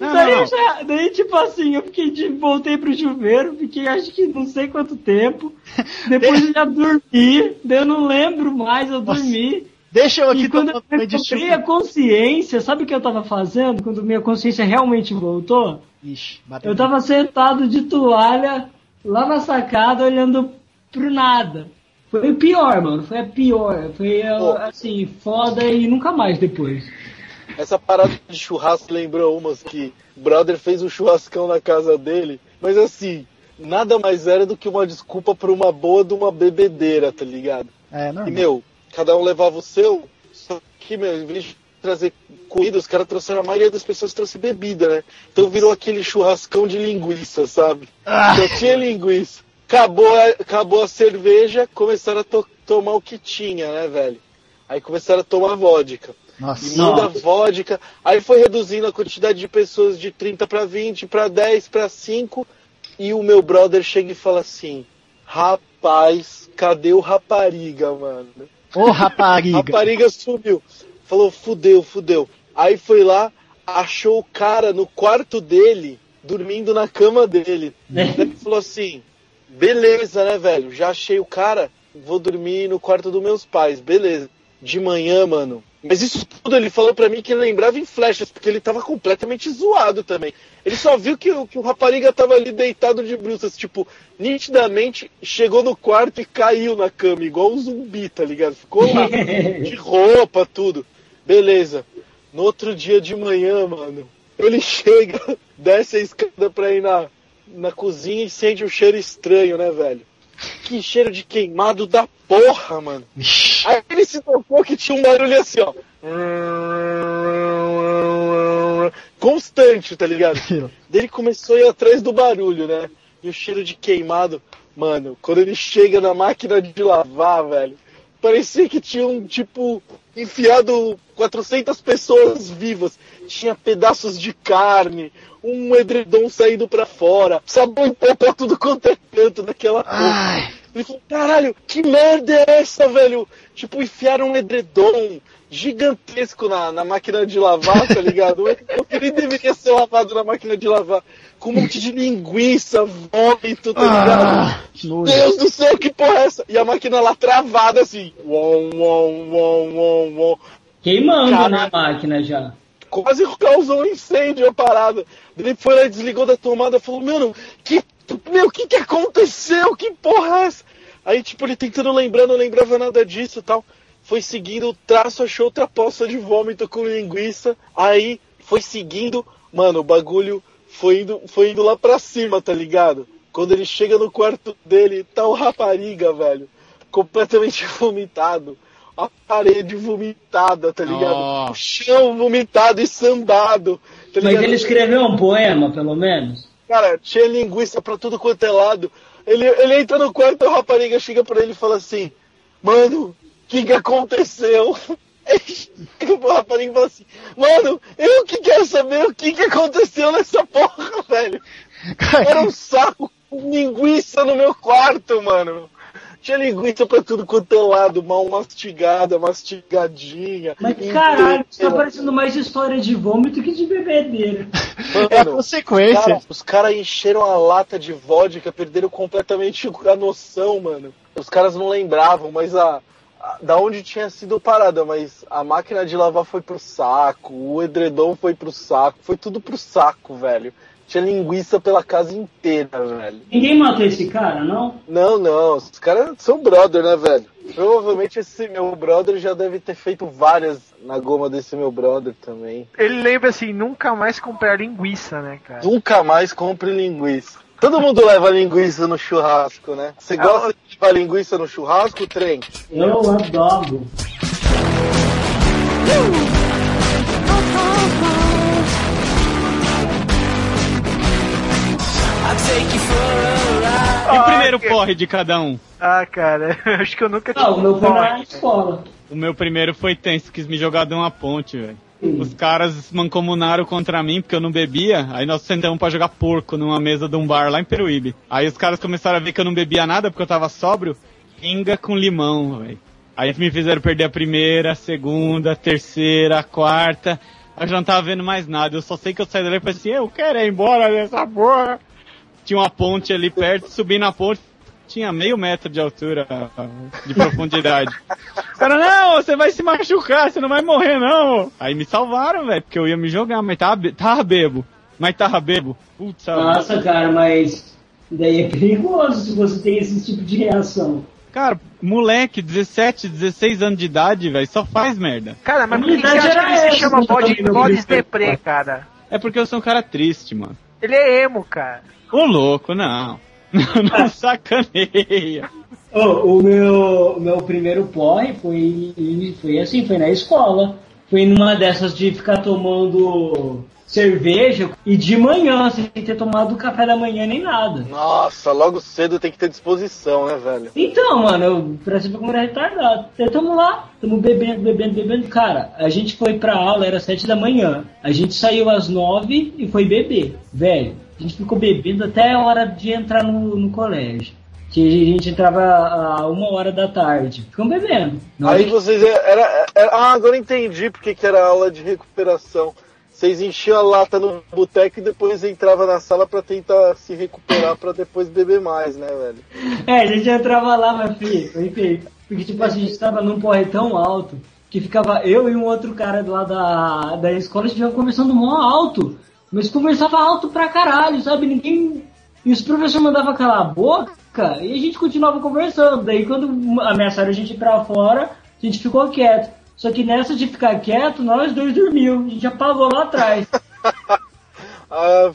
D: Ya!
G: daí, eu já- daí, tipo assim, eu fiquei de, voltei pro chuveiro, fiquei acho que não sei quanto tempo. Depois eu já dormi, daí eu não lembro mais, eu
D: Nossa.
G: dormi.
D: Deixa eu aqui
G: E quando eu recuperei a consciência, sabe o que eu tava fazendo quando minha consciência realmente voltou?
D: Ixi, bateu.
G: Eu tava sentado de toalha lá na sacada olhando pro nada. Foi o pior, mano. Foi a pior. Foi assim, foda e nunca mais depois.
E: Essa parada de churrasco lembrou umas que o brother fez um churrascão na casa dele, mas assim, nada mais era do que uma desculpa pra uma boa de uma bebedeira, tá ligado?
D: É,
E: E,
D: normal.
E: meu, cada um levava o seu, só que, meu, em vez de trazer comida, os caras trouxeram, a maioria das pessoas trouxe bebida, né? Então virou aquele churrascão de linguiça, sabe?
D: Ah.
E: Só tinha linguiça. Acabou a, acabou a cerveja, começaram a to- tomar o que tinha, né, velho? Aí começaram a tomar vodka. E
D: Nossa.
E: muda
G: Nossa.
E: vodka. Aí foi reduzindo a quantidade de pessoas de 30 para 20, para 10, para 5. E o meu brother chega e fala assim: Rapaz, cadê o rapariga, mano?
D: Ô, rapariga.
E: Rapariga sumiu. Falou: Fudeu, fudeu. Aí foi lá, achou o cara no quarto dele, dormindo na cama dele. Deve falou assim: beleza, né, velho? Já achei o cara, vou dormir no quarto dos meus pais, beleza. De manhã, mano. Mas isso tudo ele falou pra mim que ele lembrava em flechas, porque ele tava completamente zoado também. Ele só viu que, o- que o rapariga tava ali deitado de bruças, tipo, nitidamente chegou no quarto e caiu na cama, igual um zumbi, tá ligado? Ficou lá, de roupa, tudo. Beleza. No outro dia de manhã, mano, ele chega, desce a escada pra ir na, na cozinha e sente um cheiro estranho, né, velho? Que cheiro de queimado da porra, mano. Aí ele se tocou que tinha um barulho assim, ó. Constante, tá ligado? Daí ele começou a ir atrás do barulho, né? E o cheiro de queimado. Mano, quando ele chega na máquina de lavar, velho, parecia que tinham, tipo, enfiado 400 pessoas vivas. Tinha pedaços de carne, um edredom saído pra fora, sabão em pó pra tudo quanto é canto daquela porra. Ele falou, caralho, que merda é essa, velho? Tipo, enfiaram um edredom gigantesco na, na máquina de lavar, tá ligado? Que nem deveria ser lavado na máquina de lavar. Com um monte de linguiça, vômito, tá ligado?
D: ah, que nojo.
E: Deus do céu, que porra é essa? E a máquina lá travada assim. Uom, uom, uom, uom, uom.
G: Queimando, né, a máquina já.
E: Quase causou um incêndio a parada. Ele foi lá desligou da tomada falou, mano, que. Meu, o que que aconteceu? Que porra é essa? Aí, tipo, ele tentando lembrar, não lembrava nada disso e tal. Foi seguindo o traço, achou outra poça de vômito com linguiça. Aí foi seguindo. Mano, o bagulho foi indo, foi indo lá pra cima, tá ligado? Quando ele chega no quarto dele, tá o rapariga, velho. Completamente vomitado. A parede vomitada, tá ligado?
F: Nossa.
E: O chão vomitado e sambado. Tá
G: Mas ele escreveu um poema, pelo menos.
E: Cara, tinha linguiça pra tudo quanto é lado. Ele, ele entra no quarto e a rapariga chega pra ele e fala assim: Mano, o que que aconteceu? o rapariga fala assim: Mano, eu que quero saber o que que aconteceu nessa porra, velho. Era um saco com linguiça no meu quarto, mano. Tinha linguiça pra tudo quanto é lado, mal mastigada, mastigadinha.
G: Mas caralho, isso tá
E: inteira.
G: parecendo mais história de vômito que de bebedeira.
D: É a
E: Mano,
D: consequência.
E: Cara, os caras encheram a lata de vodka, perderam completamente a noção, mano. Os caras não lembravam, mas a- da onde tinha sido parada, mas a máquina de lavar foi pro saco, o edredom foi pro saco, foi tudo pro saco, velho. Tinha linguiça pela casa inteira, velho.
G: Ninguém matou esse cara, não?
E: Não, não, os caras são brother, né, velho? Provavelmente esse meu brother já deve ter feito várias na goma desse meu brother também.
C: Ele lembra assim, nunca mais comprar linguiça, né, cara?
E: Nunca mais compre linguiça. Todo mundo leva linguiça no churrasco, né? Você gosta de levar linguiça no churrasco, trem?
G: Eu adoro.
F: E o
C: Ah,
F: primeiro
C: que-
F: porre de cada um?
C: Ah, cara, acho que eu nunca tive
G: Ah, o meu foi na
C: porre.
G: escola.
F: O meu primeiro foi tenso, quis me jogar de uma ponte, velho. Os caras mancomunaram contra mim porque eu não bebia. Aí nós sentamos pra jogar porco numa mesa de um bar lá em Peruíbe. Aí os caras começaram a ver que eu não bebia nada porque eu tava sóbrio. Pinga com limão, velho. Aí me fizeram perder a primeira, a segunda, a terceira, a quarta. Eu já não tava vendo mais nada. Eu só sei que eu saí dali e falei assim, eu quero ir embora dessa porra. Tinha uma ponte ali perto, subi na ponte, tinha meio metro de altura, de profundidade. O cara, não, você vai se machucar, você não vai morrer não. Aí me salvaram, velho, porque eu ia me jogar, mas tava, be- tava bebo. Mas tava bebo. Putz,
G: Nossa, cara, mas daí é perigoso se você tem esse tipo de reação.
F: cara, moleque, 17, 16 anos de idade, velho, só faz merda.
C: Cara, mas
G: A
C: por que, que você
G: verdade
C: acha que
G: era
C: ele se chama
G: não tô
C: bode,
G: falando
C: bode
G: disso.
C: deprê, cara?
F: É porque eu sou um cara triste, mano.
C: Ele é emo, cara.
F: Ô louco, não. Não sacaneia.
G: Ô, o meu, meu primeiro porre foi, foi assim, foi na escola. Foi numa dessas de ficar tomando cerveja e de manhã, sem ter tomado café da manhã nem nada.
E: Nossa, logo cedo tem que ter disposição, né, velho?
G: Então, mano, eu parece como era retardado. Aí tamo lá, tamo bebendo, bebendo, bebendo. Cara, a gente foi pra aula, era sete da manhã. A gente saiu às nove e foi beber. Velho, a gente ficou bebendo até a hora de entrar no, no colégio. Que a gente entrava a uma hora da tarde. Ficamos bebendo.
E: Aí vocês. Era, era- ah, agora entendi porque que era aula de recuperação. Vocês enchiam a lata no boteco e depois entrava na sala pra tentar se recuperar pra depois beber mais, né, velho?
G: É, a gente entrava lá, mas feio. Porque tipo assim, a gente tava num porre tão alto que ficava eu e um outro cara lá da, da escola, a gente ficava conversando mó alto. Mas conversava alto pra caralho, sabe? Ninguém. E os professores mandavam calar a boca e a gente continuava conversando. Daí quando ameaçaram a gente ir pra fora, a gente ficou quieto. Só que nessa de ficar quieto, nós dois dormiu. A gente apagou lá atrás.
E: Ah,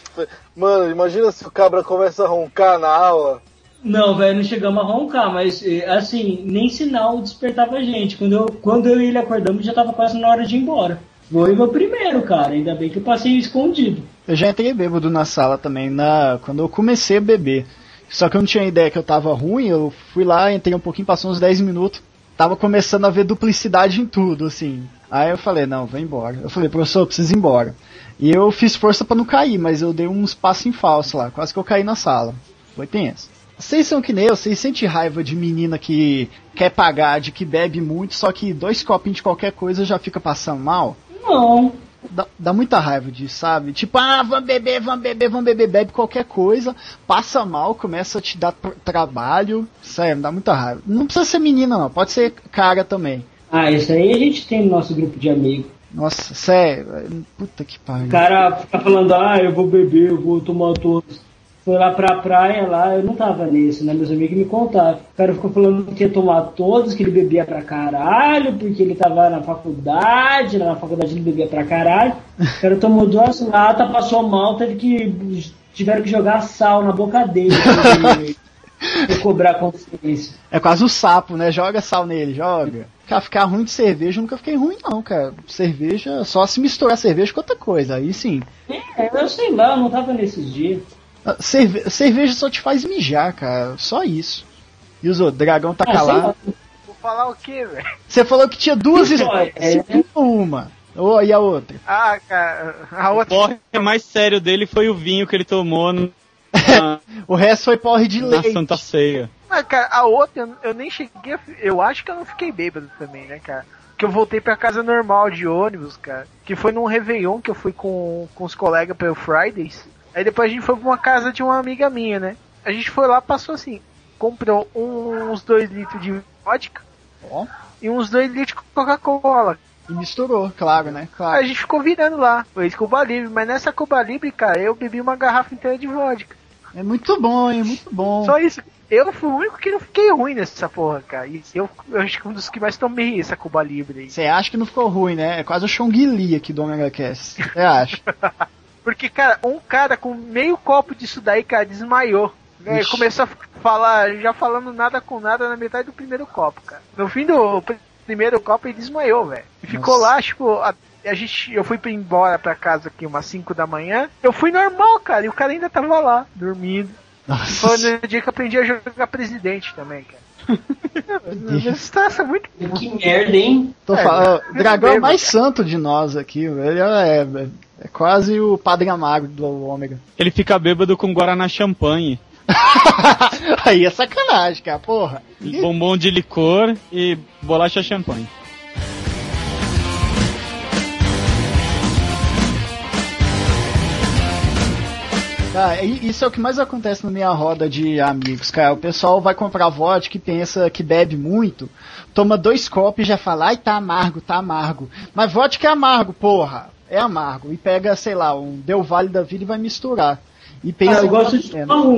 E: mano, imagina se o cabra começa a roncar na aula.
G: Não, velho, não chegamos a roncar, mas eh, assim, nem sinal despertava a gente. Quando eu, quando eu e ele acordamos, já tava quase na hora de ir embora. Meu primeiro, cara. Ainda bem que eu passei escondido.
D: Eu já entrei bêbado na sala também, na, quando eu comecei a beber. Só que eu não tinha ideia que eu tava ruim, eu fui lá, entrei um pouquinho, passou uns 10 minutos. Tava começando a ver duplicidade em tudo, assim. Aí eu falei, não, vou embora. Eu falei, professor, eu preciso ir embora. E eu fiz força pra não cair, mas eu dei uns passos em falso lá, quase que eu caí na sala. Foi tenso. Vocês são que nem eu, vocês sentem raiva de menina que quer pagar, de que bebe muito, só que dois copinhos de qualquer coisa já fica passando mal?
G: Não.
D: Dá, dá muita raiva disso, sabe? Tipo, ah, vamos beber, vamos beber, vamos beber, bebe qualquer coisa, passa mal, começa a te dar tr- trabalho. Sério, dá muita raiva. Não precisa ser menina, não, pode ser cara também.
G: Ah, isso aí a gente tem no nosso grupo de amigos.
D: Nossa, sério, puta que pariu.
G: O cara fica falando, ah, eu vou beber, eu vou tomar todos. Foi lá pra praia lá, eu não tava nisso, né? Meus amigos me contaram. O cara ficou falando que ia tomar todos, que ele bebia pra caralho, porque ele tava na faculdade, na faculdade ele bebia pra caralho. O cara tomou duas latas, passou mal, teve que. tiveram que jogar sal na boca dele pra ele recobrar a consciência.
D: É quase o sapo, né? Joga sal nele, joga. Cara, ficar ruim de cerveja, eu nunca fiquei ruim, não, cara. Cerveja, só se misturar cerveja com outra coisa, aí sim.
G: É, eu sei lá, eu não tava nesses dias.
D: Ah, Cerve cerveja só te faz mijar, cara. Só isso. E os outros, dragão tá
G: Ah,
D: calado.
C: Vou falar o quê, velho?
D: Você falou que tinha duas histórias.
G: é-
D: uma. Ô, e a outra?
C: Ah, cara, a
F: O
C: outra.
F: porre mais sério dele foi o vinho que ele tomou no- na,
D: O resto foi porre de
F: na
D: leite.
F: Santa Ceia.
C: Ah, cara, a outra, eu, eu nem cheguei a, Eu acho que eu não fiquei bêbado também, né, cara? Que eu voltei pra casa normal de ônibus, cara. Que foi num Réveillon que eu fui com, com os colegas pelo Fridays. Aí depois a gente foi pra uma casa de uma amiga minha, né? A gente foi lá, passou assim. Comprou uns dois litros de vodka
D: Ó.
C: e uns dois litros de Coca-Cola.
D: E misturou, claro, né?
C: Aí
D: Claro.
C: a gente ficou virando lá. Foi Cuba Libre, mas nessa Cuba Libre, cara, eu bebi uma garrafa inteira de vodka.
D: É muito bom, hein? Muito bom.
C: Só isso. Eu fui o único que não fiquei ruim nessa porra, cara. E eu, eu acho que um dos que mais tomei essa Cuba Libre aí.
D: Você acha que não ficou ruim, né? É quase o Chongli aqui do Omega Cast. Você acha?
C: Porque, cara, um cara com meio copo disso daí, cara, desmaiou. Né, começou a falar, já falando nada com nada na metade do primeiro copo, cara. No fim do pr- primeiro copo ele desmaiou, velho. E ficou
D: Nossa.
C: lá, tipo, a, a gente, eu fui pra- embora pra casa aqui umas 5 da manhã. Eu fui normal, cara, e o cara ainda tava lá, dormindo. Foi
D: Nossa.
C: no dia que eu aprendi a jogar presidente também, cara. Situação é muito
G: Que merda, hein?
D: Tô
C: É,
D: falando, o dragão é o mais santo de nós aqui. Ele é, é, é quase o padre amargo do Ômega.
F: Ele fica bêbado com Guaraná Champanhe,
D: Aí é sacanagem, cara, porra.
F: bombom de licor e bolacha champanhe.
D: Cara, e- isso é o que mais acontece na minha roda de amigos, cara. O pessoal vai comprar vodka e pensa que bebe muito, toma dois copos e já fala, ai, tá amargo, tá amargo. Mas vodka é amargo, porra. É amargo. E pega, sei lá, um Del Vale da vida e vai misturar. E pensa
G: Ah, eu gosto de um.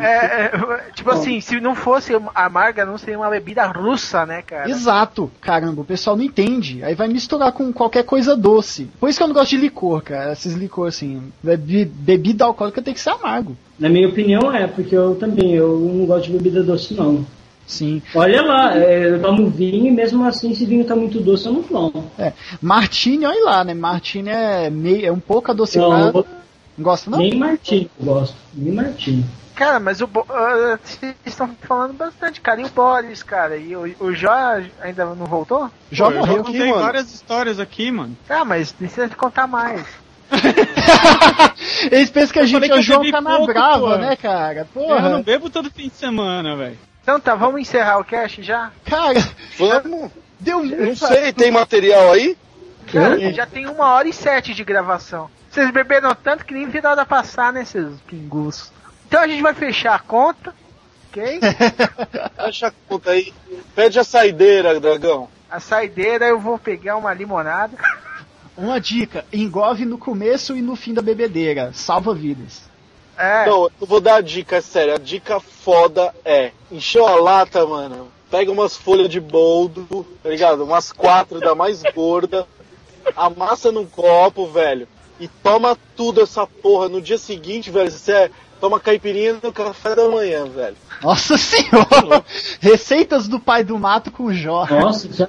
C: É, é, tipo assim, se não fosse amarga, não seria uma bebida russa, né, cara?
D: Exato, caramba, o pessoal não entende. Aí vai misturar com qualquer coisa doce. Por isso que eu não gosto de licor, cara. Esses licor assim, bebi- bebida alcoólica tem que ser amargo.
G: Na minha opinião é, porque eu também, eu não gosto de bebida doce não.
D: Sim.
G: Olha lá, é, eu tomo vinho e mesmo assim se vinho tá muito doce eu não tomo.
D: É. Martini, olha lá, né? Martini é meio, é um pouco
G: Não,
D: adocicado.
G: eu-
D: Não gosta não?
G: nem Martini eu gosto, nem Martini.
C: Cara, mas o vocês estão falando bastante, cara. E o Boris, cara? E o, o Jó ainda não voltou?
F: Pô, eu
D: morreu.
F: contei
E: mano.
F: várias histórias aqui, mano.
C: Ah, mas precisa de contar mais.
D: Eles pensam que a gente é
F: que
D: o João Canabrava, né, cara?
F: Eu não
D: Porra.
F: bebo todo fim de semana, velho.
C: Então tá, vamos encerrar o cast já?
D: Cara,
E: Vamos.
D: deu
E: Não
D: muito.
E: sei, tem material aí?
C: Cara, já tem uma hora e sete de gravação. Vocês beberam tanto que nem viram a passar, né, seus pingus? Então a gente vai fechar a conta, ok?
E: Fecha a conta aí. Pede a saideira, dragão.
C: A saideira eu vou pegar uma limonada.
D: Uma dica, engove no começo e no fim da bebedeira, salva vidas.
C: É,
E: Não, eu vou dar a dica, é sério. A dica foda é: encheu a lata, mano. Pega umas folhas de boldo, tá ligado? Umas quatro da mais gorda. Amassa num copo, velho. E toma tudo essa porra. No dia seguinte, velho, você é, toma caipirinha no café da manhã, velho.
D: Nossa senhora! Receitas do pai do mato com o Jó.
G: Nossa, isso é.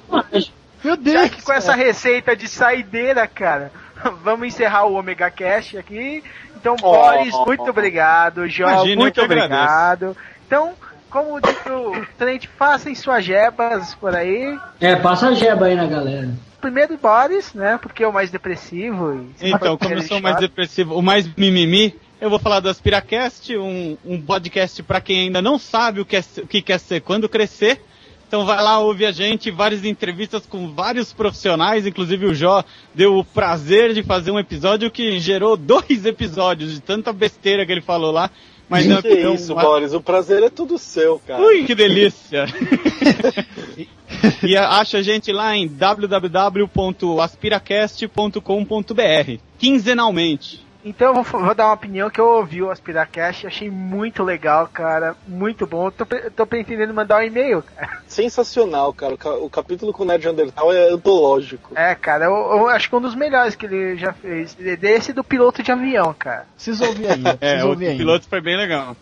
D: Meu Deus!
C: já que com essa receita de saideira, cara, vamos encerrar o Omega Cash aqui. Então,
E: Oh.
C: Boris, muito obrigado.
F: Eu
C: muito obrigado. Então, como disse o Trent, façam suas jebas por aí.
G: É, passa a jeba aí na galera.
C: Primeiro Boris, né? Porque é o mais depressivo. E
F: Então, como eu sou o mais depressivo, o mais mimimi, eu vou falar do Aspiracast, um, um podcast pra quem ainda não sabe o que, é, o que quer ser quando crescer. Então vai lá, ouve a gente, várias entrevistas com vários profissionais, inclusive o Jó deu o prazer de fazer um episódio que gerou dois episódios de tanta besteira que ele falou lá. Mas não,
E: que
F: não-
E: isso, Boris. O prazer é tudo seu, cara.
F: Ui, que delícia! e a- acha a gente lá em www.aspiracast.com.br, quinzenalmente.
C: Então eu vou, vou dar uma opinião que eu ouvi o Aspiracast, achei muito legal, cara. Muito bom. Tô, tô pretendendo mandar um e-mail, cara.
E: Sensacional, cara. O, ca- o capítulo com o Ned Undertal é antológico.
C: É, cara, eu, eu acho que um dos melhores que ele já fez. Desse do piloto de avião, cara.
D: Preciso ouvir ainda.
F: É, o
D: ainda.
F: piloto foi bem legal.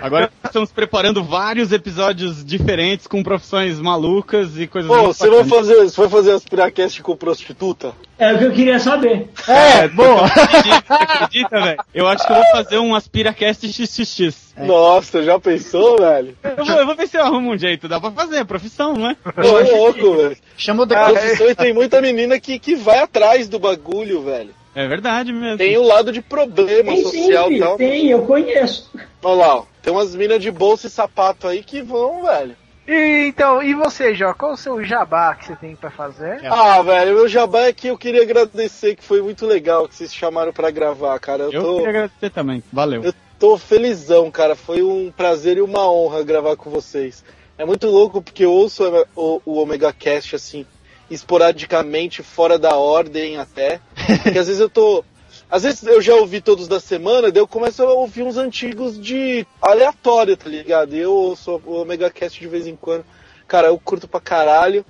F: Agora estamos preparando vários episódios diferentes com profissões malucas e coisas
E: Pô, você vai fazer, você vai fazer Aspiracast com prostituta?
G: É o que eu queria saber.
D: É, boa!
F: Acredita, acredita, velho? Eu acho que eu vou fazer um Aspiracast XXX.
E: Nossa, já pensou, velho?
F: Eu vou, eu vou ver se eu arrumo um jeito. Dá pra fazer, é profissão, não é?
E: Louco, velho.
D: Chama o
E: Ah, profissão e tem muita menina que, que vai atrás do bagulho, velho.
F: É verdade mesmo.
E: Tem o lado de problema
G: Tem
E: social e
G: sim,
E: tal.
G: tem, eu conheço.
E: Olha lá, ó. Tem umas minas de bolsa e sapato aí que vão, velho.
C: E, então, e você, Jó? Qual o seu jabá que você tem pra fazer?
E: Ah, velho, meu jabá é que eu queria agradecer, que foi muito legal que vocês chamaram pra gravar, cara. Eu
F: Eu
E: tô,
F: queria agradecer também. Valeu.
E: eu tô felizão, cara. Foi um prazer e uma honra gravar com vocês. É muito louco porque eu ouço o, o Omega Cast assim, esporadicamente, fora da ordem até. Porque às vezes eu tô. Às vezes eu já ouvi todos da semana, daí eu começo a ouvir uns antigos de aleatório, tá ligado? E eu ouço o Omega Cast de vez em quando. Cara, eu curto pra caralho.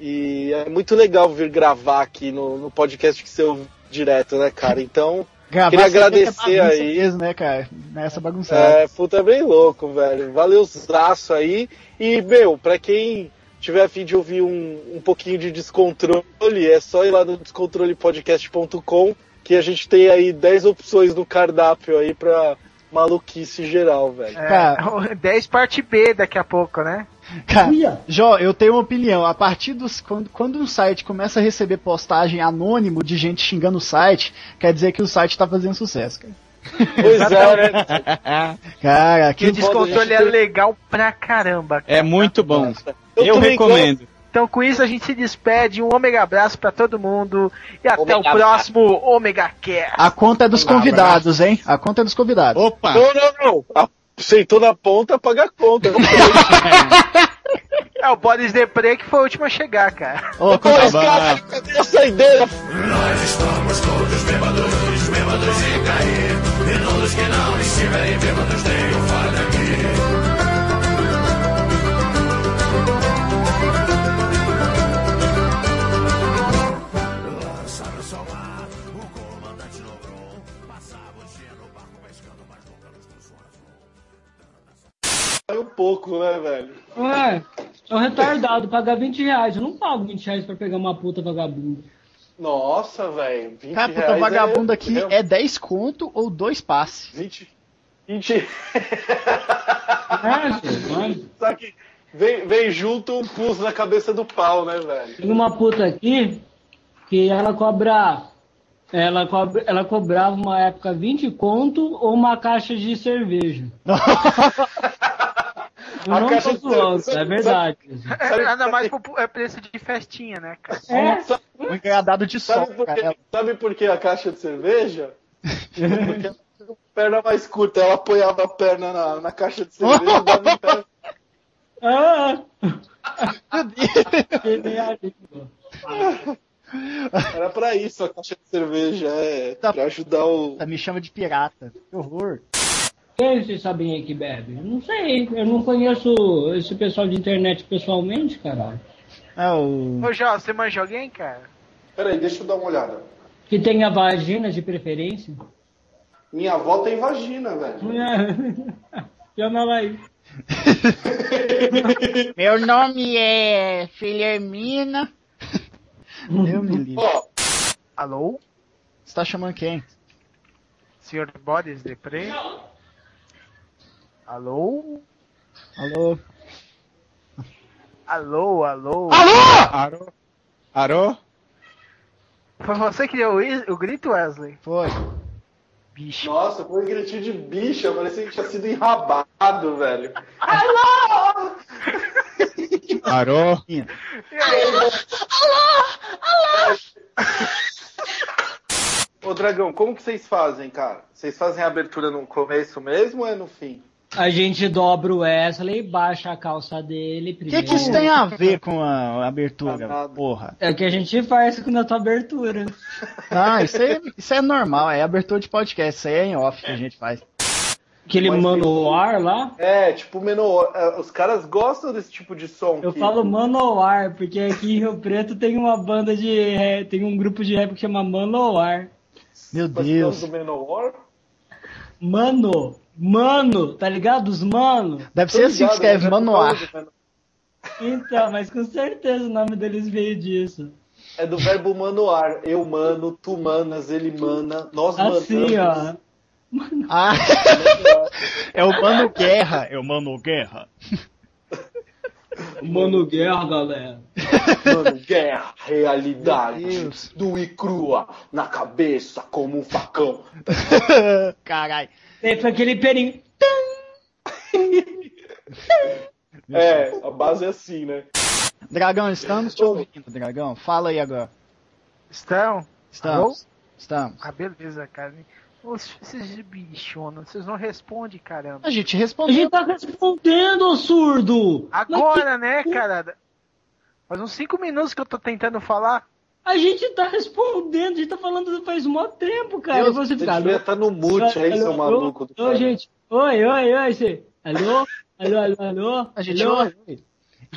E: E é muito legal vir gravar aqui no, no podcast que você ouve direto, né, cara? Então,
D: Gravar
E: Queria
D: é
E: agradecer aí.
D: Mesmo, né, cara? Nessa bagunçada.
E: é, puta, é bem louco, velho. Valeu os aço aí. E, meu, pra quem tiver a fim de ouvir um, um pouquinho de descontrole, é só ir lá no descontrolepodcast.com que a gente tem aí 10 opções no cardápio aí pra maluquice geral, velho.
C: É,
D: Cara.
C: 10 parte B daqui a pouco, né?
D: Cara,
G: Uia.
D: Jó, eu tenho uma opinião. A partir dos. Quando, quando um site começa a receber postagem anônimo de gente xingando o site, quer dizer que o site tá fazendo sucesso, cara.
E: Pois é, né?
D: Cara,
C: Que o descontrole é legal pra caramba.
F: É muito bom. Eu,
E: também
F: recomendo.
C: Então com isso a gente se despede, um ômega abraço pra todo mundo e até
E: Ômega
C: o próximo Ômega Cast.
D: A conta é dos convidados, hein? A conta é dos convidados.
F: Opa!
E: Não, não, não. Sentou na ponta, paga a conta.
C: É o Boris Depre que foi o último a chegar, cara.
D: Ô,
E: esse cara, cadê a saideira?
A: Nós estamos todos bêbados, bêbados de cair. E todos que não estiverem bêbados tenham fora daqui.
E: É um pouco, né, velho?
G: Ué, sou retardado, pagar 20 reais. Eu não pago 20 reais pra pegar uma puta vagabunda.
E: Nossa, velho. 20
D: Cara, puta
E: reais
D: vagabundo
E: é,
D: aqui
E: é
D: é 10 conto ou dois passes.
E: 20. 20.
G: É,
E: Só que vem, vem junto um pulso na cabeça do pau, né, velho?
G: Tem uma puta aqui que ela cobra. Ela, cobra, ela cobrava uma época 20 conto ou uma caixa de cerveja. Eu
E: A
G: não
E: caixa
G: tô
E: de
G: zoando,
E: cerveja-
G: é verdade.
C: É nada mais pro- é preço de festinha, né, cara?
G: É,
D: Um engradado de sol,
E: Sabe por, que, sabe por que a caixa de cerveja? Porque ela tinha uma perna mais curta, ela apoiava a perna na, na caixa de cerveja e dava em pé.
G: ah.
E: Era pra isso a caixa de cerveja, é.
D: Tá.
E: Pra ajudar o.
D: Me chama de pirata. Que horror.
G: Quem vocês sabem aí que bebe? Eu não sei, eu não conheço esse pessoal de internet pessoalmente, caralho.
D: É o.
C: Ô, Jó, você manja alguém, cara?
E: Peraí, deixa eu dar uma olhada.
G: Que tenha vagina de preferência.
E: Minha avó tem vagina, velho.
G: Chama ela aí.
D: Meu nome é Filhermina. Eu me livre.
E: Ó,
C: Alô?
D: Você tá chamando quem?
C: Senhor Boris Depre? Alô?
D: Alô?
C: Alô, alô?
F: Arô? Arô?
C: Foi você que deu o, grito, Wesley?
D: Foi.
C: Bicho.
E: nossa, foi um gritinho de bicha, parecia que tinha sido enrabado, velho.
F: Arô?
E: Ô, Dragão, como que vocês fazem, cara? Vocês fazem a abertura no começo mesmo ou é no fim?
G: A gente dobra o Wesley, baixa a calça dele
D: O que, que isso tem a ver com a abertura? Porra.
G: É o que a gente faz com a tua abertura.
D: Ah, isso é, isso é normal, é abertura de podcast, isso aí é em off que a gente faz.
G: Aquele
E: Mas
G: manoar lá.
E: É, tipo, menor. é, Os caras gostam desse tipo de som.
G: Eu
E: que-
G: falo Manoar, porque aqui em Rio Preto tem uma banda de tem um grupo de rap que chama Manoar.
D: Meu
E: Mas
D: Deus.
E: do Menor?
G: Mano, mano, tá ligado? Os mano.
D: Deve ser assim que escreve, Manoar.
G: Então, mas com certeza o nome deles veio disso.
E: É do verbo manoar. Eu mano, tu manas, ele mana, nós
G: Assim,
E: manamos.
G: ó.
D: Ah, é o Mano Guerra. É o Mano Guerra.
G: Mano Guerra, galera.
E: Mano, guerra, realidade, do e crua, na cabeça como um facão.
D: Caralho.
G: Aí foi aquele perinho.
E: É, a base é assim, né?
D: Dragão, estamos te ouvindo, Dragão. Fala aí agora.
C: Estão?
D: Estamos. Estamos.
C: Ah, beleza, cara. Ô, Esses bichonos, vocês não respondem, caramba.
D: A gente
G: A
D: respondeu.
G: gente tá respondendo, ô surdo!
C: Agora, né, cara? Faz uns 5 minutos que eu tô tentando falar.
G: A gente tá respondendo, a gente tá falando faz mó tempo, cara.
D: Deus,
G: e você
E: Você
G: fica.
E: devia
G: alô?
E: estar no mute aí, seu
G: Alô,
E: maluco do
G: Alô,
E: cara.
G: gente. Oi, oi, oi, você. Alô? Alô, alô, alô?
D: A gente
G: alô?
D: ouve.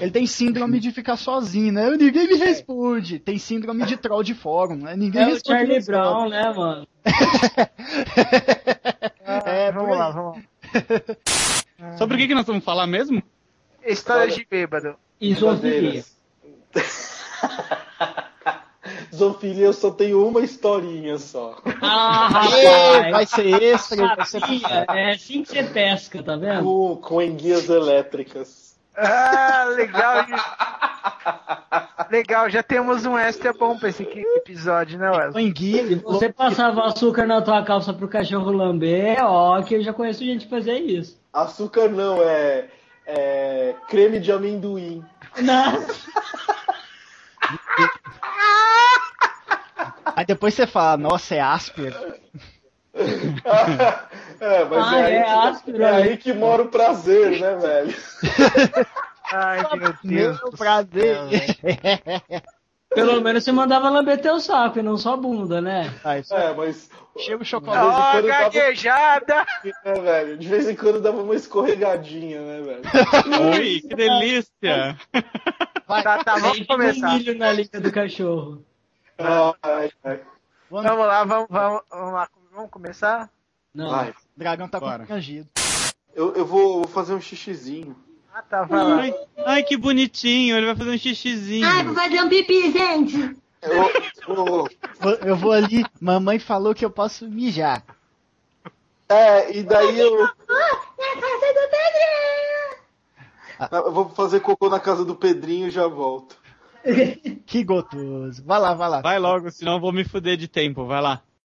D: Ele tem síndrome de ficar sozinho, né? Ninguém me responde. Tem síndrome de troll de fórum, né? Ninguém
G: É o
D: responde.
G: Charlie
D: nos fóruns.
G: Brown, né, mano?
D: É,
C: vamos
D: por
C: lá, vamos lá.
F: Sobre o que, que nós vamos falar mesmo?
C: História de bêbado.
G: E zoofilia.
E: Zoofilia eu só tenho uma historinha só.
G: Ah, rapaz.
D: vai ser extra, vai ser
G: é assim que você pesca, tá vendo?
E: Com, com enguias elétricas.
C: Ah, legal. legal, já temos um extra bom pra esse episódio, né, Wesley?
D: em guia.
G: Se você passava açúcar na tua calça pro cachorro lamber, ó, que eu já conheço gente fazer isso.
E: Açúcar não, é, é creme de amendoim.
G: Não.
D: Aí depois você fala, nossa, é áspero.
E: é, mas
G: Ah,
E: é, aí
G: é
E: que,
G: áspero,
E: é
G: né?
E: aí que mora o prazer, né, velho?
C: Ai, meu Deus.
D: Meu prazer.
C: céu.
G: Pelo menos você mandava lamber teu saco e não só bunda, né?
D: Ah, isso
E: É, mas.
D: Chega o
E: De
D: chocolate.
C: Ó,
E: dava-
C: gaguejada!
E: né, velho? De vez em quando dava uma escorregadinha, né, velho?
F: Ui, que delícia!
D: Vai,
C: Tá, tá, vamos começar.
G: um milho na língua do cachorro.
E: Ai, ai.
D: vamos.
C: Vamos lá, vamos, vamos, vamos lá. Vamos começar?
G: Não.
E: Vai.
D: O dragão tá
F: Bora.
D: constrangido.
E: Eu, eu vou fazer um xixizinho.
C: Ah, tá, vai lá.
F: Ai, ai, que bonitinho, ele vai fazer um xixizinho.
H: Ai, vou fazer um pipi, gente.
E: Eu, eu-
D: Vou- Eu vou ali, mamãe falou que eu posso mijar.
E: é, e daí eu,
H: Na casa do Pedrinho.
E: eu vou fazer cocô na casa do Pedrinho e já volto.
D: Que gostoso. Vai lá, vai lá.
F: Vai logo, senão eu vou me fuder de tempo, vai lá.